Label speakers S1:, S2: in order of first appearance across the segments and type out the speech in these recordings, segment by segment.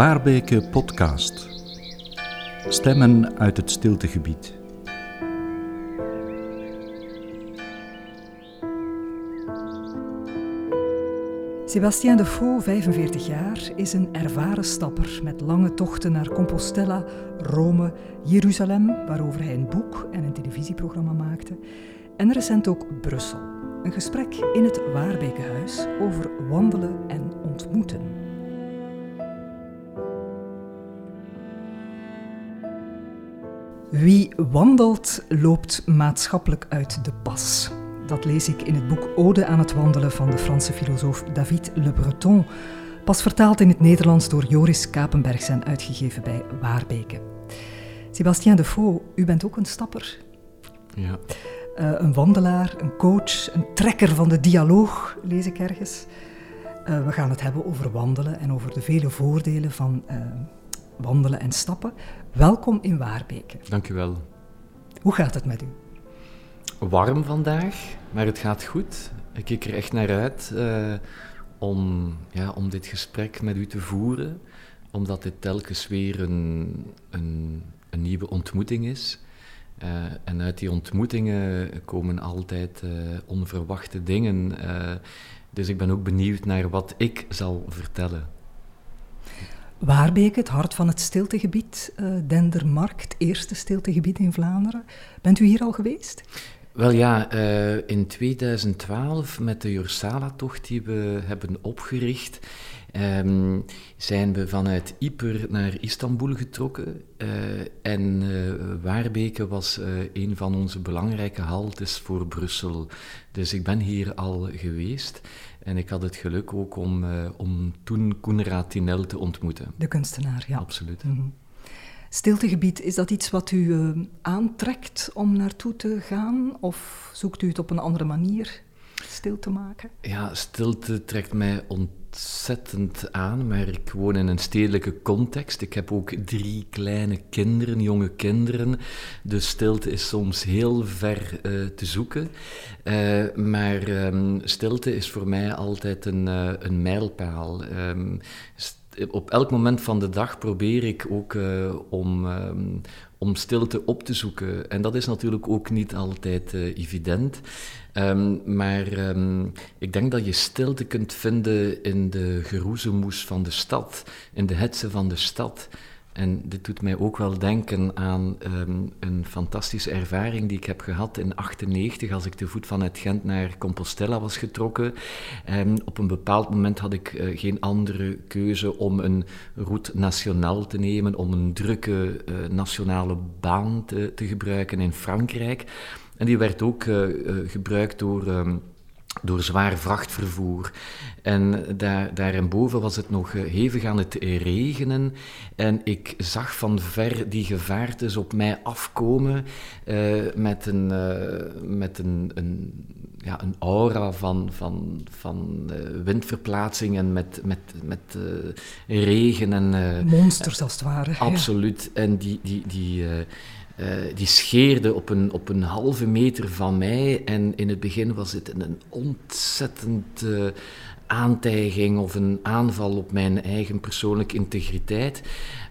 S1: Waarbeke Podcast. Stemmen uit het stiltegebied.
S2: Sébastien de Faux, 45 jaar, is een ervaren stapper met lange tochten naar Compostela, Rome, Jeruzalem, waarover hij een boek en een televisieprogramma maakte, en recent ook Brussel. Een gesprek in het Waarbekenhuis over wandelen en ontmoeten. Wie wandelt, loopt maatschappelijk uit de pas. Dat lees ik in het boek Ode aan het wandelen van de Franse filosoof David Le Breton, pas vertaald in het Nederlands door Joris Kapenbergs en uitgegeven bij Waarbeke. Sébastien de Faux, u bent ook een stapper.
S3: Ja.
S2: Uh, een wandelaar, een coach, een trekker van de dialoog, lees ik ergens. Uh, we gaan het hebben over wandelen en over de vele voordelen van uh, wandelen en stappen. Welkom in Waarbeke.
S3: Dank u wel.
S2: Hoe gaat het met u?
S3: Warm vandaag, maar het gaat goed. Ik kijk er echt naar uit om, ja, om dit gesprek met u te voeren, omdat dit telkens weer een, een, een nieuwe ontmoeting is. Uh, en uit die ontmoetingen komen altijd uh, onverwachte dingen. Dus ik ben ook benieuwd naar wat ik zal vertellen.
S2: Waarbeek, het hart van het stiltegebied, Dendermark, het eerste stiltegebied in Vlaanderen. Bent u hier al geweest?
S3: Wel ja, in 2012 met de Jorsala-tocht die we hebben opgericht, Um, zijn we vanuit Yper naar Istanbul getrokken. Uh, en uh, Waarbeke was uh, een van onze belangrijke haltes voor Brussel. Dus ik ben hier al geweest. En ik had het geluk ook om, om toen Koenraad Tinel te ontmoeten.
S2: De kunstenaar, ja.
S3: Absoluut.
S2: Mm -hmm. Stiltegebied, is dat iets wat u aantrekt om naartoe te gaan? Of zoekt u het op een andere manier stil te maken?
S3: Ja, stilte trekt mij ontzettend aan, maar ik woon in een stedelijke context. Ik heb ook drie kleine kinderen, jonge kinderen. Dus stilte is soms heel ver uh, te zoeken. Uh, maar um, stilte is voor mij altijd een, uh, een mijlpaal. Um, op elk moment van de dag probeer ik ook om, um, om stilte op te zoeken. En dat is natuurlijk ook niet altijd evident. Um, maar um, ik denk dat je stilte kunt vinden in de geroezemoes van de stad, in de hetze van de stad. En dit doet mij ook wel denken aan um, een fantastische ervaring die ik heb gehad in 1998, als ik te voet vanuit Gent naar Compostela was getrokken. Um, op een bepaald moment had ik uh, geen andere keuze om een route nationaal te nemen, om een drukke uh, nationale baan te, te gebruiken in Frankrijk. En die werd ook uh, uh, gebruikt door, um, door zwaar vrachtvervoer. En daar, daarboven was het nog hevig aan het regenen. En ik zag van ver die gevaartes op mij afkomen uh, met, een, met een, een, ja, een aura van, van, van windverplaatsing en met, met, met regen. En,
S2: Monsters als het ware.
S3: Absoluut. Ja. En die... die, die uh, die scheerde op een, op een halve meter van mij. En in het begin was het een ontzettend uh, aantijging of een aanval op mijn eigen persoonlijke integriteit.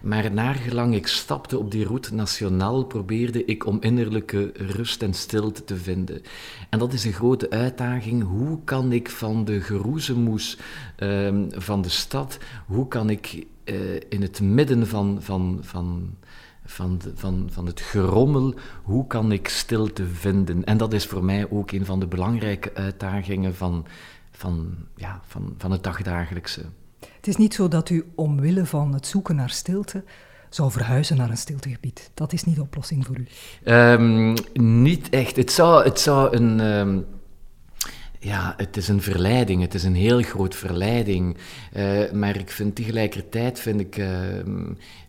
S3: Maar naargelang ik stapte op die route nationaal, probeerde ik om innerlijke rust en stilte te vinden. En dat is een grote uitdaging. Hoe kan ik van de geroezemoes uh, van de stad, hoe kan ik uh, in het midden van, van, van van, de, van, van het gerommel, hoe kan ik stilte vinden? En dat is voor mij ook een van de belangrijke uitdagingen van, van, ja, van, van het dagdagelijkse.
S2: Het is niet zo dat u omwille van het zoeken naar stilte zou verhuizen naar een stiltegebied. Dat is niet de oplossing voor u.
S3: Um, niet echt. Het zou, het zou een. Um, ja, het is een verleiding, het is een heel groot verleiding. Uh, maar ik vind tegelijkertijd, vind ik, uh,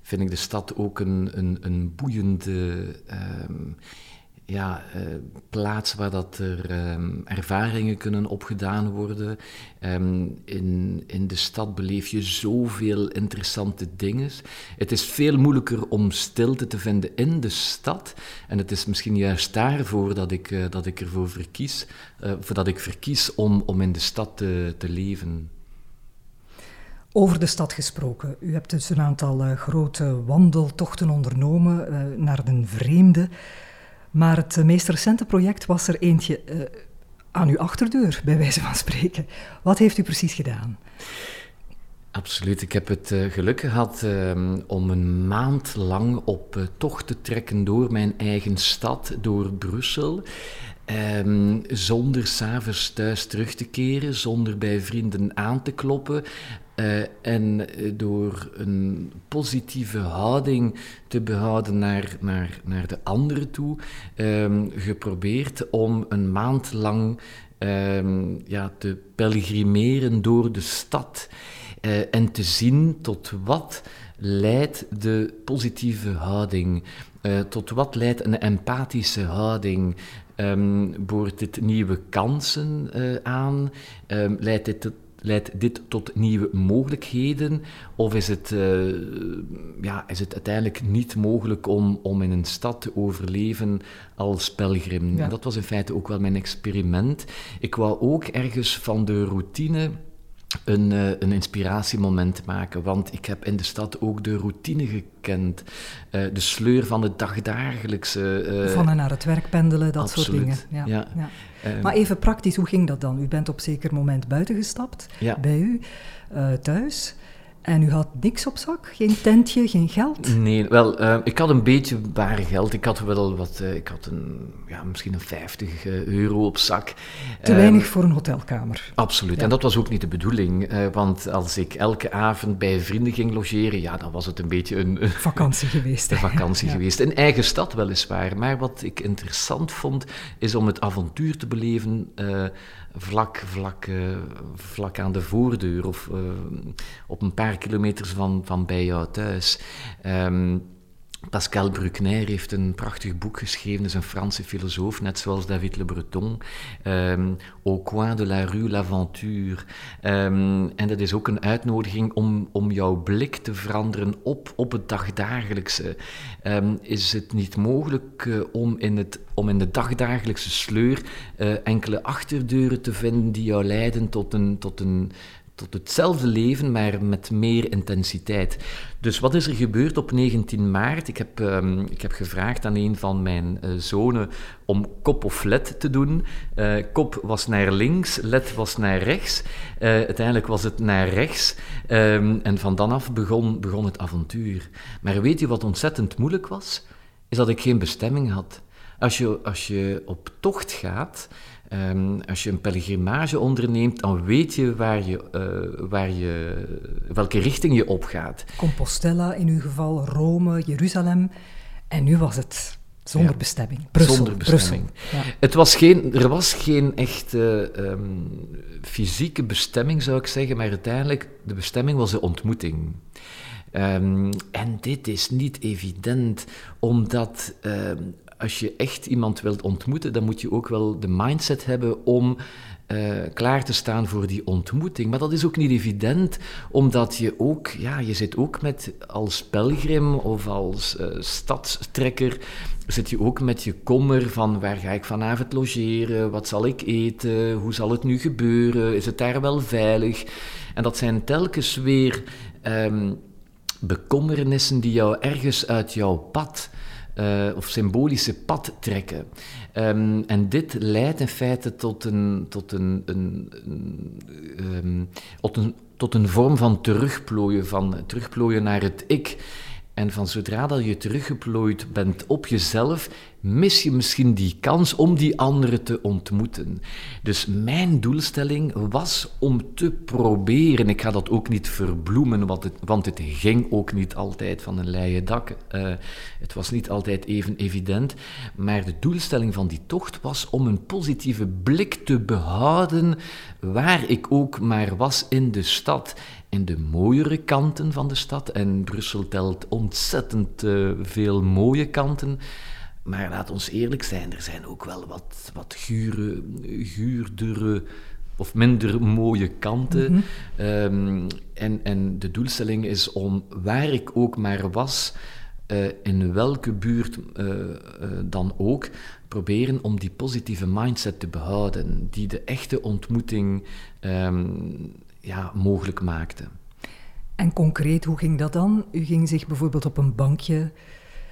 S3: vind ik de stad ook een, een, een boeiende um, ja, uh, plaats waar dat er um, ervaringen kunnen opgedaan worden. Um, in, in de stad beleef je zoveel interessante dingen. Het is veel moeilijker om stilte te vinden in de stad. En het is misschien juist daarvoor dat ik, uh, dat ik ervoor verkies, uh, dat ik verkies om, om in de stad te, te leven.
S2: Over de stad gesproken. U hebt dus een aantal grote wandeltochten ondernomen naar de vreemde. Maar het uh, meest recente project was er eentje aan uw achterdeur, bij wijze van spreken. Wat heeft u precies gedaan?
S3: Absoluut. Ik heb het uh, geluk gehad uh, om een maand lang op tocht te trekken door mijn eigen stad, door Brussel. Um, zonder s'avonds thuis terug te keren, zonder bij vrienden aan te kloppen. En door een positieve houding te behouden naar, naar, naar de anderen toe, um, geprobeerd om een maand lang um, ja, te pelgrimeren door de stad. Uh, en te zien tot wat leidt de positieve houding, tot wat leidt een empathische houding. Um, boort dit nieuwe kansen aan? Leidt dit Leidt dit tot nieuwe mogelijkheden? Of is het, uh, ja, is het uiteindelijk niet mogelijk om, om in een stad te overleven als pelgrim? Ja. Dat was in feite ook wel mijn experiment. Ik wou ook ergens van de routine een, uh, een inspiratiemoment maken. Want ik heb in de stad ook de routine gekend. Uh, de sleur van het dagdagelijkse.
S2: Uh, van en naar het werk pendelen, dat soort dingen. Ja, ja. ja. maar even praktisch, hoe ging dat dan? U bent op zeker moment buiten gestapt bij u thuis. En u had niks op zak? Geen tentje, geen geld?
S3: Nee, wel, uh, ik had een beetje bare geld. Ik had wel wat, uh, ik had een, ja, misschien een 50 uh, euro op zak.
S2: Te weinig voor een hotelkamer.
S3: Absoluut, ja. en dat was ook niet de bedoeling. want als ik elke avond bij vrienden ging logeren, ja, dan was het een beetje een...
S2: Vakantie geweest.
S3: Een vakantie ja. geweest. In eigen stad weliswaar. Maar wat ik interessant vond, is om het avontuur te beleven vlak, vlak, uh, vlak aan de voordeur of uh, op een paar kilometers van, van bij jou thuis. Um, Pascal Bruckner heeft een prachtig boek geschreven, is een Franse filosoof, net zoals David Le Breton, um, Au coin de la rue l'Aventure. Um, en dat is ook een uitnodiging om, om jouw blik te veranderen op, op het dagdagelijkse. Um, is het niet mogelijk uh, om, in het, om in de dagdagelijkse sleur uh, enkele achterdeuren te vinden die jou leiden tot een, tot een tot hetzelfde leven, maar met meer intensiteit. Dus wat is er gebeurd op 19 maart? Ik heb, um, ik heb gevraagd aan een van mijn uh, zonen om kop of let te doen. Uh, kop was naar links, let was naar rechts. Uh, uiteindelijk was het naar rechts. Um, en van dan af begon, begon het avontuur. Maar weet je wat ontzettend moeilijk was? Is dat ik geen bestemming had. Als je, als je op tocht gaat, Um, als je een pelgrimage onderneemt, dan weet je waar je, uh, waar je, welke richting je opgaat.
S2: Compostela in uw geval, Rome, Jeruzalem. En nu was het zonder ja. bestemming. Brussel.
S3: Zonder bestemming. Ja. Het was geen, er was geen echte um, fysieke bestemming, zou ik zeggen, maar uiteindelijk, de bestemming was de ontmoeting. Um, en dit is niet evident, omdat als je echt iemand wilt ontmoeten, dan moet je ook wel de mindset hebben om uh, klaar te staan voor die ontmoeting. Maar dat is ook niet evident, omdat je ook, ja, je zit ook met, als pelgrim of als uh, stadstrekker, zit je ook met je kommer van waar ga ik vanavond logeren, wat zal ik eten, hoe zal het nu gebeuren, is het daar wel veilig? En dat zijn telkens weer um, bekommernissen die jou ergens uit jouw pad uh, of symbolische pad trekken. Um, en dit leidt in feite tot een, tot een, een, um, tot een, tot een vorm van terugplooien, van terugplooien naar het ik. En van zodra dat je teruggeplooid bent op jezelf, mis je misschien die kans om die anderen te ontmoeten. Dus mijn doelstelling was om te proberen, ik ga dat ook niet verbloemen, want het, ging ook niet altijd van een leien dak. Uh, het was niet altijd even evident, maar de doelstelling van die tocht was om een positieve blik te behouden waar ik ook maar was in de stad in de mooiere kanten van de stad. En Brussel telt ontzettend uh, veel mooie kanten. Maar laat ons eerlijk zijn, er zijn ook wel wat, wat gure, guurdere of minder mooie kanten. Mm -hmm. um, en, en de doelstelling is om, waar ik ook maar was, uh, in welke buurt uh, uh, dan ook, proberen om die positieve mindset te behouden, die de echte ontmoeting um, ja, mogelijk maakte.
S2: En concreet, hoe ging dat dan? U ging zich bijvoorbeeld op een bankje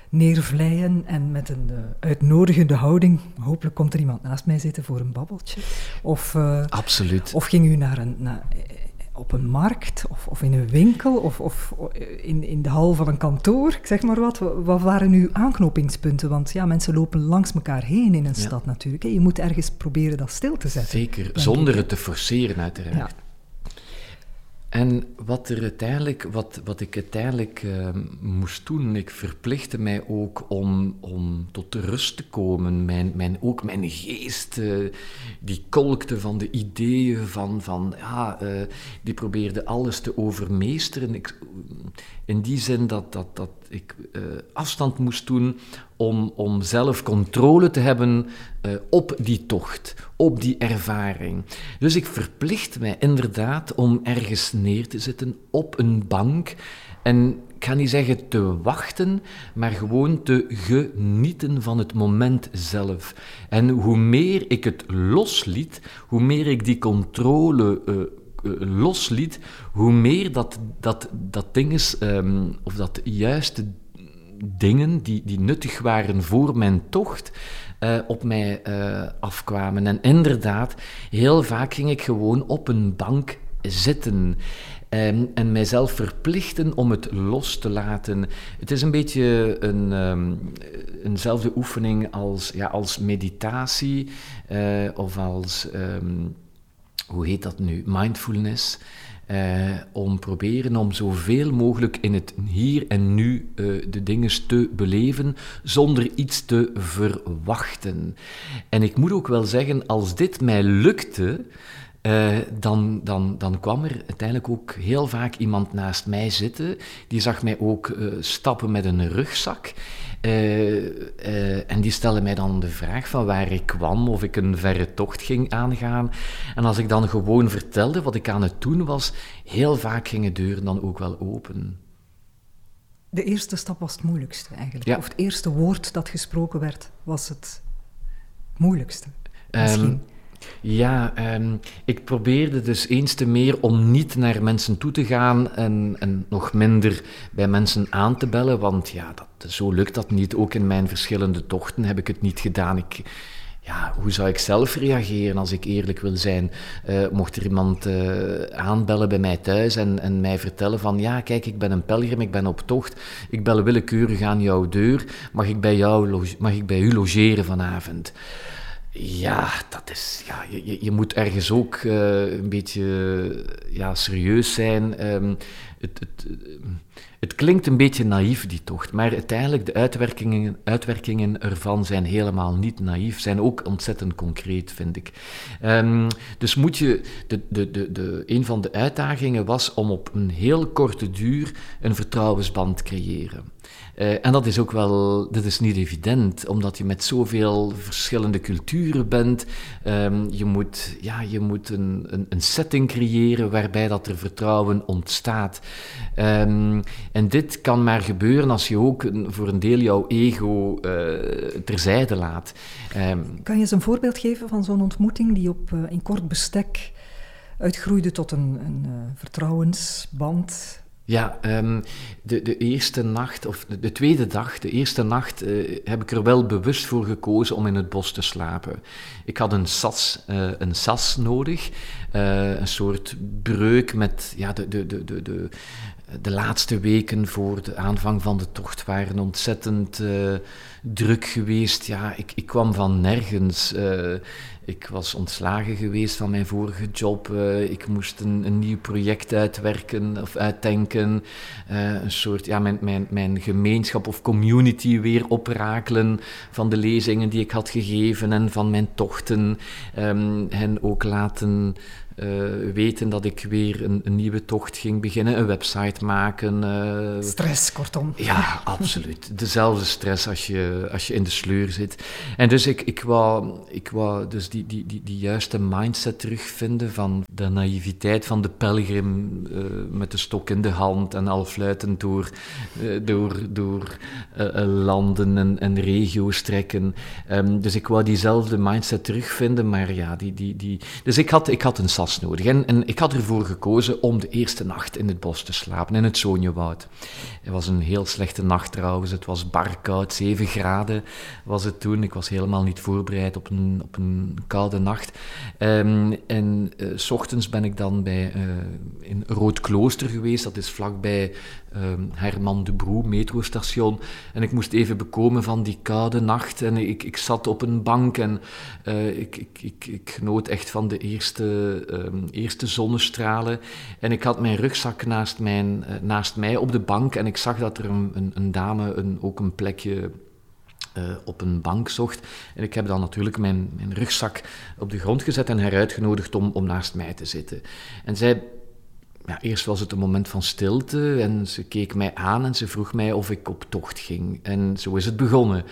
S2: neervleien en met een uh, uitnodigende houding. Hopelijk komt er iemand naast mij zitten voor een babbeltje.
S3: Of, uh, Absoluut.
S2: Of ging u naar een, naar, op een markt of, of in een winkel of, of in, in de hal van een kantoor, ik zeg maar wat. Wat waren uw aanknopingspunten? Want ja, mensen lopen langs elkaar heen in een stad natuurlijk. Je moet ergens proberen dat stil te zetten.
S3: Zeker, zonder het te forceren uiteraard. Ja. En wat, er uiteindelijk, wat, wat ik uiteindelijk uh, moest doen, ik verplichtte mij ook om, om tot rust te komen. Mijn, mijn, ook mijn geest, uh, die kolkte van de ideeën, van, van, ja, uh, die probeerde alles te overmeesteren. Ik, in die zin dat, dat, dat ik afstand moest doen om, om zelf controle te hebben uh, op die tocht, op die ervaring. Dus ik verplicht mij inderdaad om ergens neer te zitten op een bank en ik ga niet zeggen te wachten, maar gewoon te genieten van het moment zelf. En hoe meer ik het losliet, hoe meer ik die controle uh, losliet, hoe meer dat, dat, dat ding is, um, of dat juiste dingen die, die nuttig waren voor mijn tocht, uh, op mij uh, afkwamen. En inderdaad, heel vaak ging ik gewoon op een bank zitten. Um, en mijzelf verplichten om het los te laten. Het is een beetje een, um, eenzelfde oefening als, ja, als meditatie uh, of als, hoe heet dat nu, mindfulness. Eh, om proberen om zoveel mogelijk in het hier en nu eh, de dingen te beleven zonder iets te verwachten. En ik moet ook wel zeggen, als dit mij lukte, uh, dan, dan, dan kwam er uiteindelijk ook heel vaak iemand naast mij zitten. Die zag mij ook uh, stappen met een rugzak. Uh, en die stelde mij dan de vraag van waar ik kwam, of ik een verre tocht ging aangaan. En als ik dan gewoon vertelde wat ik aan het doen was, heel vaak gingen deuren dan ook wel open.
S2: De eerste stap was het moeilijkste eigenlijk. Of het eerste woord dat gesproken werd, was het moeilijkste. Misschien. Um,
S3: ja, um, ik probeerde dus eens te meer om niet naar mensen toe te gaan en, en nog minder bij mensen aan te bellen, want ja, dat, zo lukt dat niet. Ook in mijn verschillende tochten heb ik het niet gedaan. Ik, ja, hoe zou ik zelf reageren als ik eerlijk wil zijn? Uh, mocht er iemand uh, aanbellen bij mij thuis en, en mij vertellen van ja, kijk, ik ben een pelgrim, ik ben op tocht, ik bel willekeurig aan jouw deur, mag ik bij, jou, mag ik bij u logeren vanavond? Ja, dat is, ja je, je moet ergens ook uh, een beetje ja, serieus zijn. Um, het, het, het, klinkt een beetje naïef, die tocht, maar uiteindelijk de uitwerkingen, uitwerkingen ervan zijn helemaal niet naïef, zijn ook ontzettend concreet, vind ik. Um, dus moet je, de, de, de, de, een van de uitdagingen was om op een heel korte duur een vertrouwensband te creëren. Uh, en dat is ook wel, dat is niet evident, omdat je met zoveel verschillende culturen bent. Um, je moet, ja, je moet een, een, setting creëren waarbij dat er vertrouwen ontstaat. Um, en dit kan maar gebeuren als je ook voor een deel jouw ego uh, terzijde laat.
S2: Um, kan je eens een voorbeeld geven van zo'n ontmoeting die op uh, in kort bestek uitgroeide tot een, een vertrouwensband?
S3: Ja, um, de, de eerste nacht, of de, de tweede dag, de eerste nacht, uh, heb ik er wel bewust voor gekozen om in het bos te slapen. Ik had een sas, uh, een sas nodig, uh, een soort breuk met ja, de, de, de, de, de, de laatste weken voor de aanvang van de tocht waren ontzettend druk geweest. Ja, ik, ik kwam van nergens. Ik was ontslagen geweest van mijn vorige job. Uh, ik moest een, nieuw project uitwerken of uitdenken. Uh, een soort, ja, mijn, mijn, mijn gemeenschap of community weer oprakelen van de lezingen die ik had gegeven en van mijn tochten. Um, hen ook laten uh, weten dat ik weer een, een, nieuwe tocht ging beginnen, een website maken. Uh,
S2: stress, kortom.
S3: Ja, absoluut. Dezelfde stress als je, als je in de sleur zit. En dus ik, ik wou, ik wou dus die, die, die, die juiste mindset terugvinden van de naïviteit van de pelgrim uh, met de stok in de hand en al fluitend door, door, door landen en, en regio's trekken. Um, dus ik wou diezelfde mindset terugvinden, maar ja, die, die, die... Dus ik had, ik had een SAS nodig. En, ik had ervoor gekozen om de eerste nacht in het bos te slapen, in het Zonjewoud. Het was een heel slechte nacht trouwens. Het was bar koud, 7 graden was het toen. Ik was helemaal niet voorbereid op een, op een koude nacht. Um, en uh, s ochtends ben ik dan bij, uh, in Rood Klooster geweest. Dat is vlakbij um, Herman de Broe, metrostation. En ik moest even bekomen van die koude nacht. En ik, ik zat op een bank en uh, ik, ik, ik, genoot echt van de eerste, um, eerste zonnestralen. En ik had mijn rugzak naast, mijn, uh, naast mij op de bank en ik zag dat er een, een, dame een, ook een plekje uh, op een bank zocht. En ik heb dan natuurlijk mijn, mijn rugzak op de grond gezet en haar uitgenodigd om, om naast mij te zitten. En zij ja, eerst was het een moment van stilte en ze keek mij aan en ze vroeg mij of ik op tocht ging. En zo is het begonnen.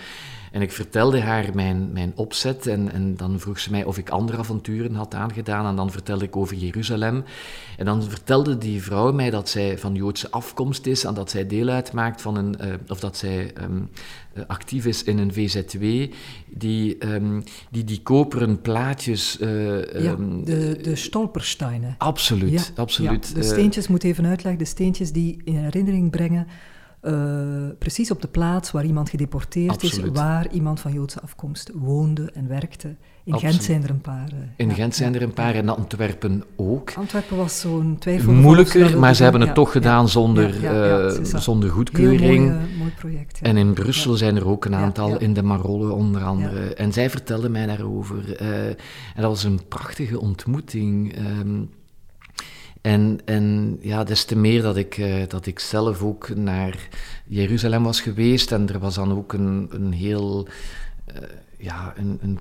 S3: En ik vertelde haar mijn, mijn opzet en, en dan vroeg ze mij of ik andere avonturen had aangedaan. En dan vertelde ik over Jeruzalem. En dan vertelde die vrouw mij dat zij van Joodse afkomst is en dat zij deel uitmaakt van een, uh, of dat zij um, actief is in een VZW die um, die, die koperen plaatjes... Uh,
S2: ja, de, de stolpersteinen.
S3: Absoluut, ja, absoluut.
S2: Ja, de steentjes, moet even uitleggen, de steentjes die in herinnering brengen uh, precies op de plaats waar iemand gedeporteerd Absoluut. is, waar iemand van Joodse afkomst woonde en werkte. In Absoluut. Gent zijn er een paar. Uh,
S3: in ja, Gent zijn er een paar, en Antwerpen ook.
S2: Antwerpen was zo'n twijfel.
S3: Moeilijker, maar ze hebben het toch gedaan zonder, uh, zonder goedkeuring.
S2: Mooi, mooi project.
S3: En in Brussel zijn er ook een aantal, in de Marolle onder andere. En zij vertelde mij daarover. en dat was een prachtige ontmoeting. Um, en, en ja, des te meer dat ik, uh, dat ik zelf ook naar Jeruzalem was geweest. En er was dan ook een, een heel uh, ja, een, een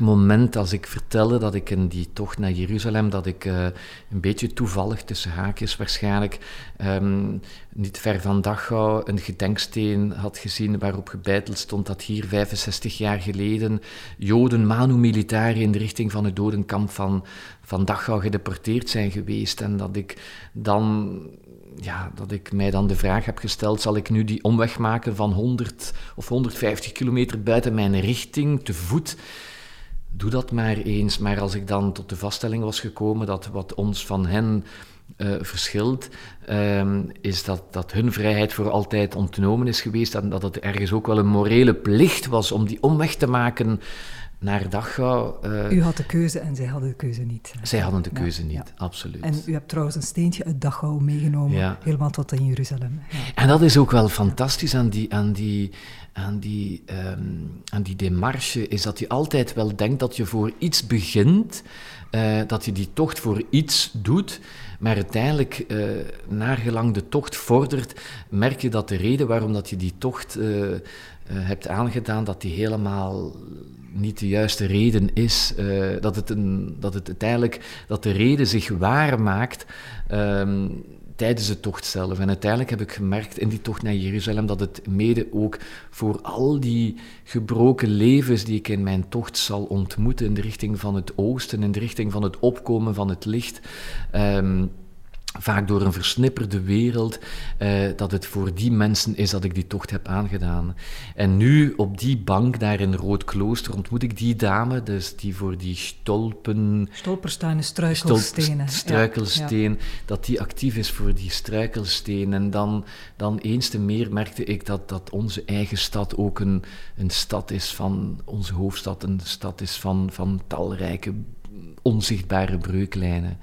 S3: moment als ik vertelde dat ik in die tocht naar Jeruzalem, dat ik uh, een beetje toevallig, tussen haakjes waarschijnlijk, um, niet ver van Dachau een gedenksteen had gezien waarop gebeiteld stond dat hier 65 jaar geleden Joden manu militari in de richting van het dodenkamp van, van Dachau gedeporteerd zijn geweest. En dat ik dan ja, dat ik mij dan de vraag heb gesteld: zal ik nu die omweg maken van 100 of 150 kilometer buiten mijn richting te voet? Doe dat maar eens. Maar als ik dan tot de vaststelling was gekomen dat wat ons van hen uh, verschilt, uh, is dat, dat hun vrijheid voor altijd ontnomen is geweest en dat het ergens ook wel een morele plicht was om die omweg te maken naar Dachau.
S2: Uh, u had de keuze en zij hadden de keuze niet.
S3: Zij hadden de keuze ja, niet, ja. absoluut.
S2: En u hebt trouwens een steentje uit Dachau meegenomen, ja. helemaal tot in Jeruzalem.
S3: En dat is ook wel fantastisch aan die, aan die, aan die, um, aan die demarche, is dat je altijd wel denkt dat je voor iets begint, uh, dat je die tocht voor iets doet, maar uiteindelijk, uh, naargelang de tocht vordert, merk je dat de reden waarom dat je die tocht hebt aangedaan, dat die helemaal niet de juiste reden is, uh, dat, het een, dat het uiteindelijk, dat de reden zich waar maakt um, tijdens de tocht zelf. En uiteindelijk heb ik gemerkt in die tocht naar Jeruzalem dat het mede ook voor al die gebroken levens die ik in mijn tocht zal ontmoeten in de richting van het oosten, in de richting van het opkomen van het licht. Um, vaak door een versnipperde wereld, eh, dat het voor die mensen is dat ik die tocht heb aangedaan. En nu op die bank daar in Rood Klooster ontmoet ik die dame, dus die voor die stolpen...
S2: Stolpersteinen, struikelstenen.
S3: Stolp, struikelsteen, ja. dat die actief is voor die struikelsteen. En dan, dan eens te meer merkte ik dat, dat onze eigen stad ook een, een stad is van, onze hoofdstad, een stad is van, van talrijke onzichtbare breuklijnen.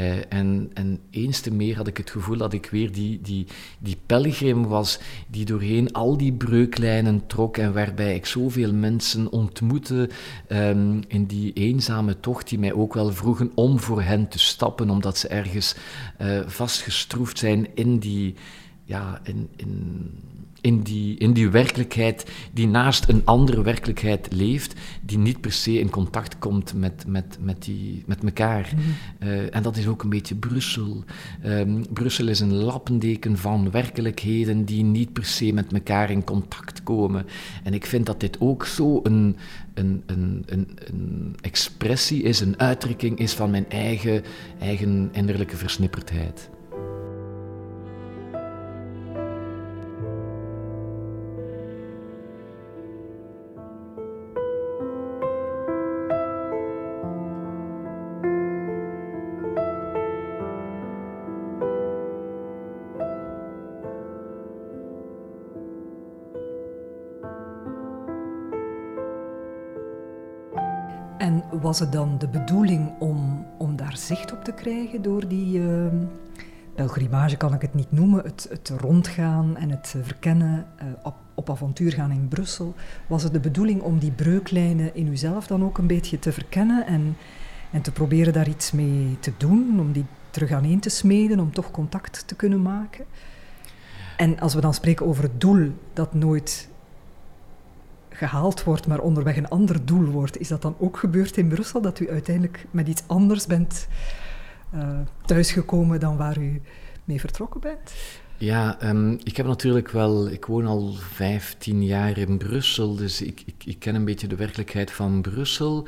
S3: Uh, en, en eens te meer had ik het gevoel dat ik weer die, die, die pelgrim was die doorheen al die breuklijnen trok en waarbij ik zoveel mensen ontmoette um, in die eenzame tocht die mij ook wel vroegen om voor hen te stappen, omdat ze ergens uh, vastgestroefd zijn in die, ja, in, in in die, in die werkelijkheid die naast een andere werkelijkheid leeft, die niet per se in contact komt met, met, met, die, met elkaar. Mm -hmm. uh, en dat is ook een beetje Brussel. Um, Brussel is een lappendeken van werkelijkheden die niet per se met elkaar in contact komen. En ik vind dat dit ook zo een, een, een, een, een expressie is, een uitdrukking is van mijn eigen, eigen innerlijke versnipperdheid.
S2: En was het dan de bedoeling om, om daar zicht op te krijgen door die uh, kan ik het niet noemen, het, het rondgaan en het verkennen, uh, op, op avontuur gaan in Brussel? Was het de bedoeling om die breuklijnen in uzelf dan ook een beetje te verkennen en, en te proberen daar iets mee te doen, om die terug aaneen te smeden, om toch contact te kunnen maken? En als we dan spreken over het doel dat nooit gehaald wordt, maar onderweg een ander doel wordt. Is dat dan ook gebeurd in Brussel, dat u uiteindelijk met iets anders bent uh, thuisgekomen dan waar u mee vertrokken bent?
S3: Ja, um, ik heb natuurlijk wel, ik woon al 15 jaar in Brussel, dus ik, ik, ik ken een beetje de werkelijkheid van Brussel.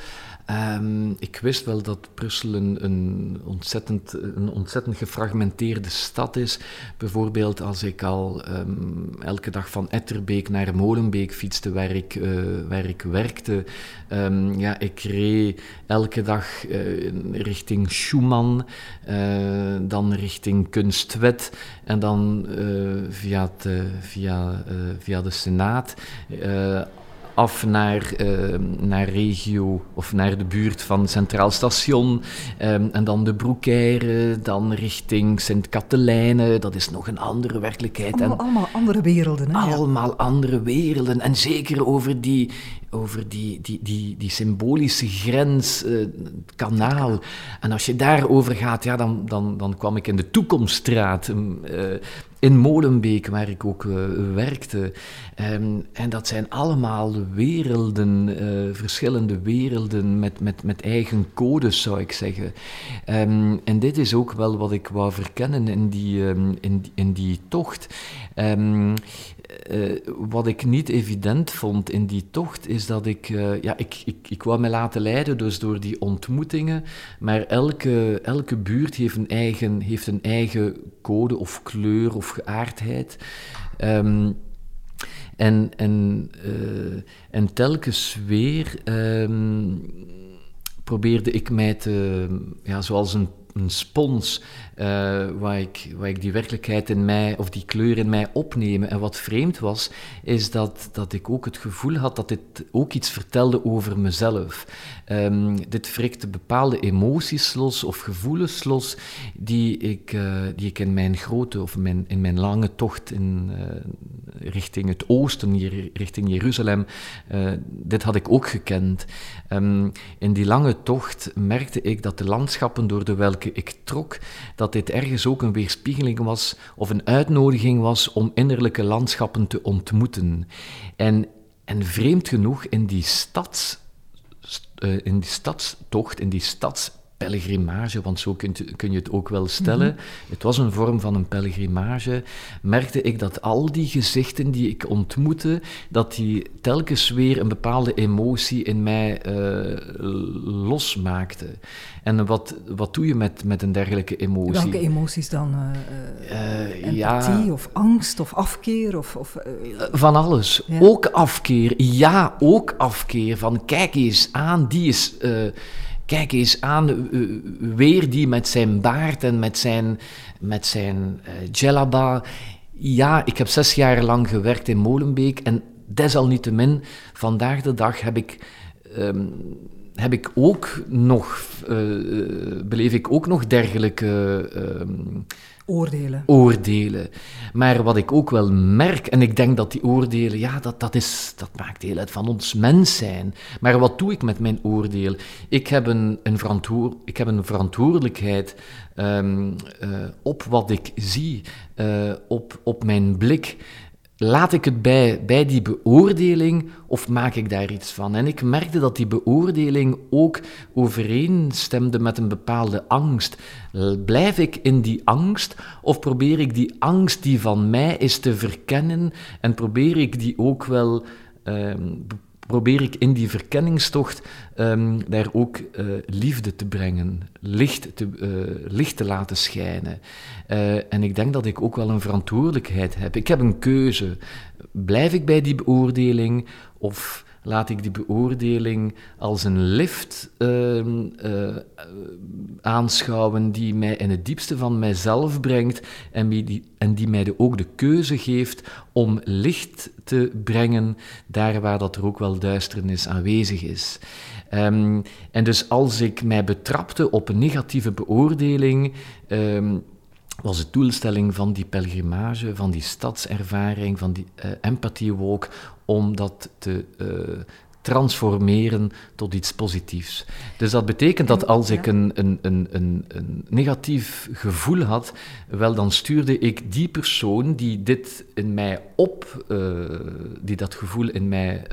S3: Um, ik wist wel dat Brussel een, ontzettend, een ontzettend gefragmenteerde stad is. Bijvoorbeeld als ik al um, elke dag van Etterbeek naar Molenbeek fietste, waar ik, ik werkte. Um, ja, ik reed elke dag uh, richting Schumann, uh, dan richting Kunstwet en dan via, via, via de Senaat af naar, uh, naar regio of naar de buurt van Centraal Station. Um, en dan de Broekaire, dan richting Sint-Katelijne. Dat is nog een andere werkelijkheid.
S2: Allemaal, en, allemaal andere werelden. Hè?
S3: Allemaal andere werelden. En zeker over die, over die, die, die, die symbolische grens, uh, het kanaal. En als je daarover gaat, ja, dan, dan, dan kwam ik in de Toekomststraat. Uh, in Molenbeek, waar ik ook uh, werkte. Um, en dat zijn allemaal werelden, uh, verschillende werelden met, met, met eigen codes, zou ik zeggen. Um, en dit is ook wel wat ik wou verkennen in die, um, in, in die tocht. Uh, wat ik niet evident vond in die tocht, is dat ik, uh, ja, ik, ik, ik wou me laten leiden dus door die ontmoetingen, maar elke, elke buurt heeft een eigen, heeft een eigen code of kleur of geaardheid. Um, en, en, uh, en telkens weer um, probeerde ik mij te, ja, zoals een, een spons, uh, waar, ik, waar ik die werkelijkheid in mij, of die kleur in mij opnemen. En wat vreemd was, is dat, dat ik ook het gevoel had dat dit ook iets vertelde over mezelf. Um, dit wrikte bepaalde emoties los of gevoelens los die ik, uh, die ik in mijn grote of mijn, in mijn lange tocht in, uh, richting het oosten, hier, richting Jeruzalem, dit had ik ook gekend. Um, in die lange tocht merkte ik dat de landschappen door de welke ik trok, dat dit ergens ook een weerspiegeling was of een uitnodiging was om innerlijke landschappen te ontmoeten. En, en vreemd genoeg, in die stads uh, in die stadstocht, in die stadspelgrimage, want zo kun je, kun je het ook wel stellen. Mm -hmm. Het was een vorm van een pelgrimage. Merkte ik dat al die gezichten die ik ontmoette, dat die telkens weer een bepaalde emotie in mij uh, losmaakten. En wat, wat doe je met, met een dergelijke emotie?
S2: Welke emoties dan? Uh, empathie ja, of angst of afkeer? Of, of
S3: Van alles. Ja. Ook afkeer. Ja, ook afkeer. Van kijk eens aan, die is... Kijk eens aan, weer die met zijn baard en met zijn, met zijn djellaba. Ja, ik heb zes jaar lang gewerkt in Molenbeek en desalniettemin, vandaag de dag heb ik... Um, heb ik ook nog, uh, beleef ik ook nog dergelijke uh,
S2: oordelen.
S3: oordelen. Maar wat ik ook wel merk, en ik denk dat die oordelen, ja, dat, dat, is, dat maakt deel uit van ons mens zijn. Maar wat doe ik met mijn oordeel? Ik heb een, een, ik heb een verantwoordelijkheid um, uh, op wat ik zie, uh, op, op mijn blik. Laat ik het bij, bij die beoordeling of maak ik daar iets van? En ik merkte dat die beoordeling ook overeenstemde met een bepaalde angst. Blijf ik in die angst of probeer ik die angst die van mij is te verkennen en probeer ik die ook wel um, probeer ik in die verkenningstocht um, daar ook uh, liefde te brengen, licht te, uh, licht te laten schijnen. Uh, en ik denk dat ik ook wel een verantwoordelijkheid heb. Ik heb een keuze. Blijf ik bij die beoordeling of laat ik die beoordeling als een lift ehm, eh, aanschouwen die mij in het diepste van mijzelf brengt en die, en die mij de, ook de keuze geeft om licht te brengen daar waar dat er ook wel duisternis aanwezig is. Ehm, en dus als ik mij betrapte op een negatieve beoordeling, ehm, was de doelstelling van die pelgrimage, van die stadservaring, van die uh, empathie walk, om dat te uh, transformeren tot iets positiefs. Dus dat betekent dat als ik een, een, een, een, een negatief gevoel had, wel dan stuurde ik die persoon die dit in mij op, uh, die dat gevoel in mij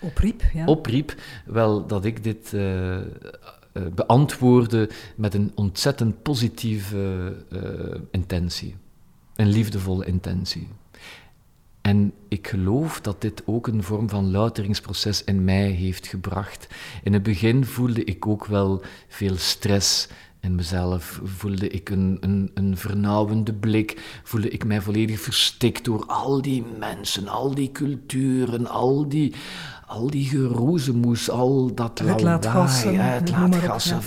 S2: opriep, ja.
S3: opriep, wel dat ik dit uh, beantwoorden met een ontzettend positieve intentie. Een liefdevolle intentie. En ik geloof dat dit ook een vorm van louteringsproces in mij heeft gebracht. In het begin voelde ik ook wel veel stress in mezelf. Voelde ik een, een, een vernauwende blik. Voelde ik mij volledig verstikt door al die mensen, al die culturen, al die, al die geroezemoes, al dat
S2: uitlaatgassen,
S3: uitlaatgassen,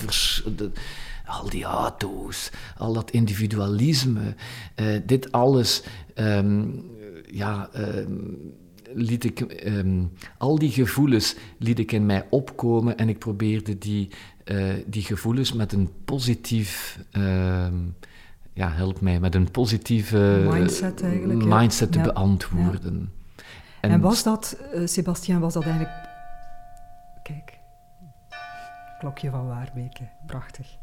S3: al die auto's, al dat individualisme, uh, dit alles, um, ja, um, liet ik, um, al die gevoelens liet ik in mij opkomen en ik probeerde die, uh, die gevoelens met een positief ja, help mij met een positieve
S2: mindset, eigenlijk,
S3: mindset
S2: ja.
S3: te beantwoorden.
S2: Ja. En, en, was dat, uh, Sebastian, was dat eigenlijk... Kijk, klokje van Waarbeke, prachtig.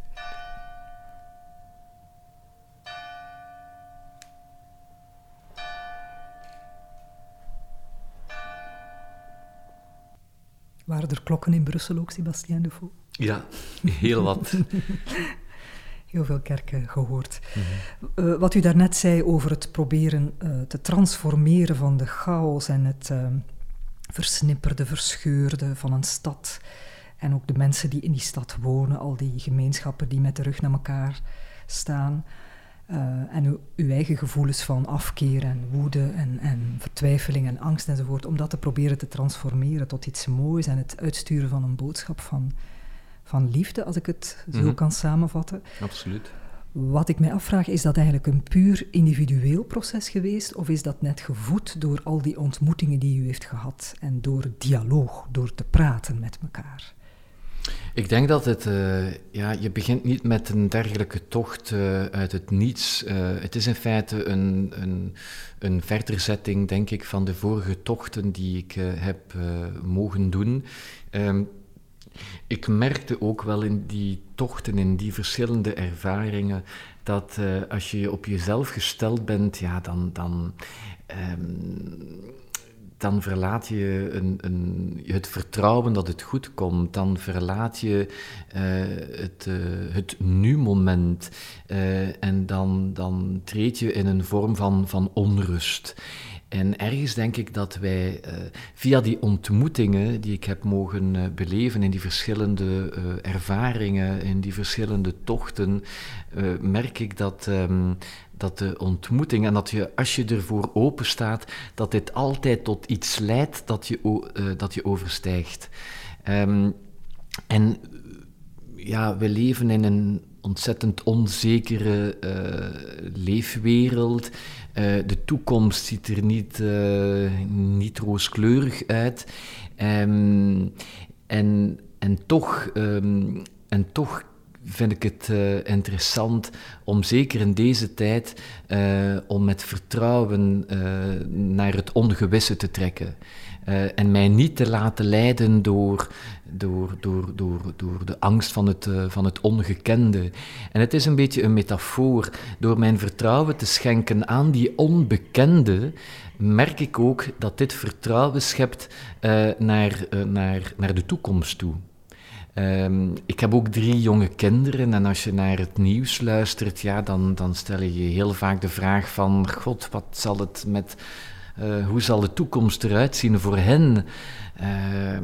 S2: Waren er klokken in Brussel ook, Sebastien Dufault?
S3: Ja, heel wat.
S2: heel veel kerken gehoord. Mm -hmm. uh, wat u daarnet zei over het proberen uh, te transformeren van de chaos en het uh, versnipperde, verscheurde van een stad. En ook de mensen die in die stad wonen, al die gemeenschappen die met de rug naar elkaar staan. En uw, uw, eigen gevoelens van afkeer en woede en, en vertwijfeling en angst enzovoort. Om dat te proberen te transformeren tot iets moois en het uitsturen van een boodschap van van liefde, als ik het zo mm -hmm. kan samenvatten.
S3: Absoluut.
S2: Wat ik mij afvraag, is dat eigenlijk een puur individueel proces geweest, of is dat net gevoed door al die ontmoetingen die u heeft gehad en door dialoog, door te praten met elkaar?
S3: Ik denk dat het, uh, ja, je begint niet met een dergelijke tocht uh, uit het niets. Uh, het is in feite een, een, een verderzetting, denk ik, van de vorige tochten die ik heb mogen doen. Um, ik merkte ook wel in die tochten, in die verschillende ervaringen, dat als je op jezelf gesteld bent, ja, dan, dan, um, dan verlaat je een, een, het vertrouwen dat het goed komt. Dan verlaat je uh, het, uh, het nu-moment. en dan, dan treed je in een vorm van, van onrust. En ergens denk ik dat wij uh, via die ontmoetingen die ik heb mogen uh, beleven in die verschillende uh, ervaringen, in die verschillende tochten, merk ik dat, um, dat de ontmoeting en dat je, als je ervoor open staat, dat dit altijd tot iets leidt dat je, dat je overstijgt. Um, en ja, we leven in een ontzettend onzekere leefwereld. Uh, de toekomst ziet er niet, uh, niet rooskleurig uit. Um, en, en, toch, um, en toch vind ik het uh, interessant om zeker in deze tijd om met vertrouwen naar het ongewisse te trekken. En mij niet te laten leiden door door, door, door, door de angst van het, uh, van het ongekende. En het is een beetje een metafoor. Door mijn vertrouwen te schenken aan die onbekende, merk ik ook dat dit vertrouwen schept uh, naar, naar, naar de toekomst toe. Um, ik heb ook drie jonge kinderen en als je naar het nieuws luistert, ja, dan, dan stel je heel vaak de vraag van, god, wat zal het met, uh, hoe zal de toekomst eruit zien voor hen? Uh,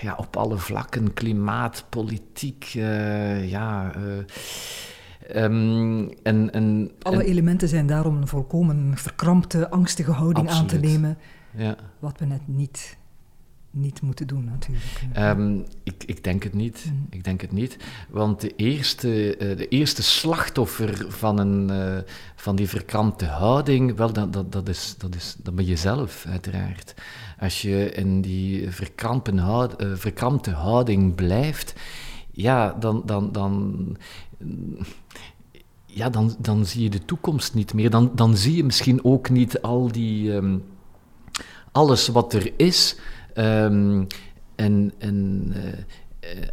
S3: ja, op alle vlakken, klimaat, politiek, uh, ja... Um, en, en,
S2: alle
S3: en,
S2: elementen zijn daarom een volkomen verkrampte, angstige houding
S3: absoluut.
S2: aan te nemen,
S3: ja.
S2: wat we net niet niet moeten doen, natuurlijk.
S3: Ehm, ik, ik, denk het niet. Mm. Ik denk het niet. Want de eerste, uh, de eerste slachtoffer van, een, uh, van die verkrampte houding, wel, dat, dat, dat, is, dat, is, dat ben je zelf, uiteraard. Als je in die verkrampte, uh, verkrampte houding blijft, ja, dan, dan, dan, ja, dan, dan zie je de toekomst niet meer. Dan, dan zie je misschien ook niet al die, um, alles wat er is. Um, en, en, uh,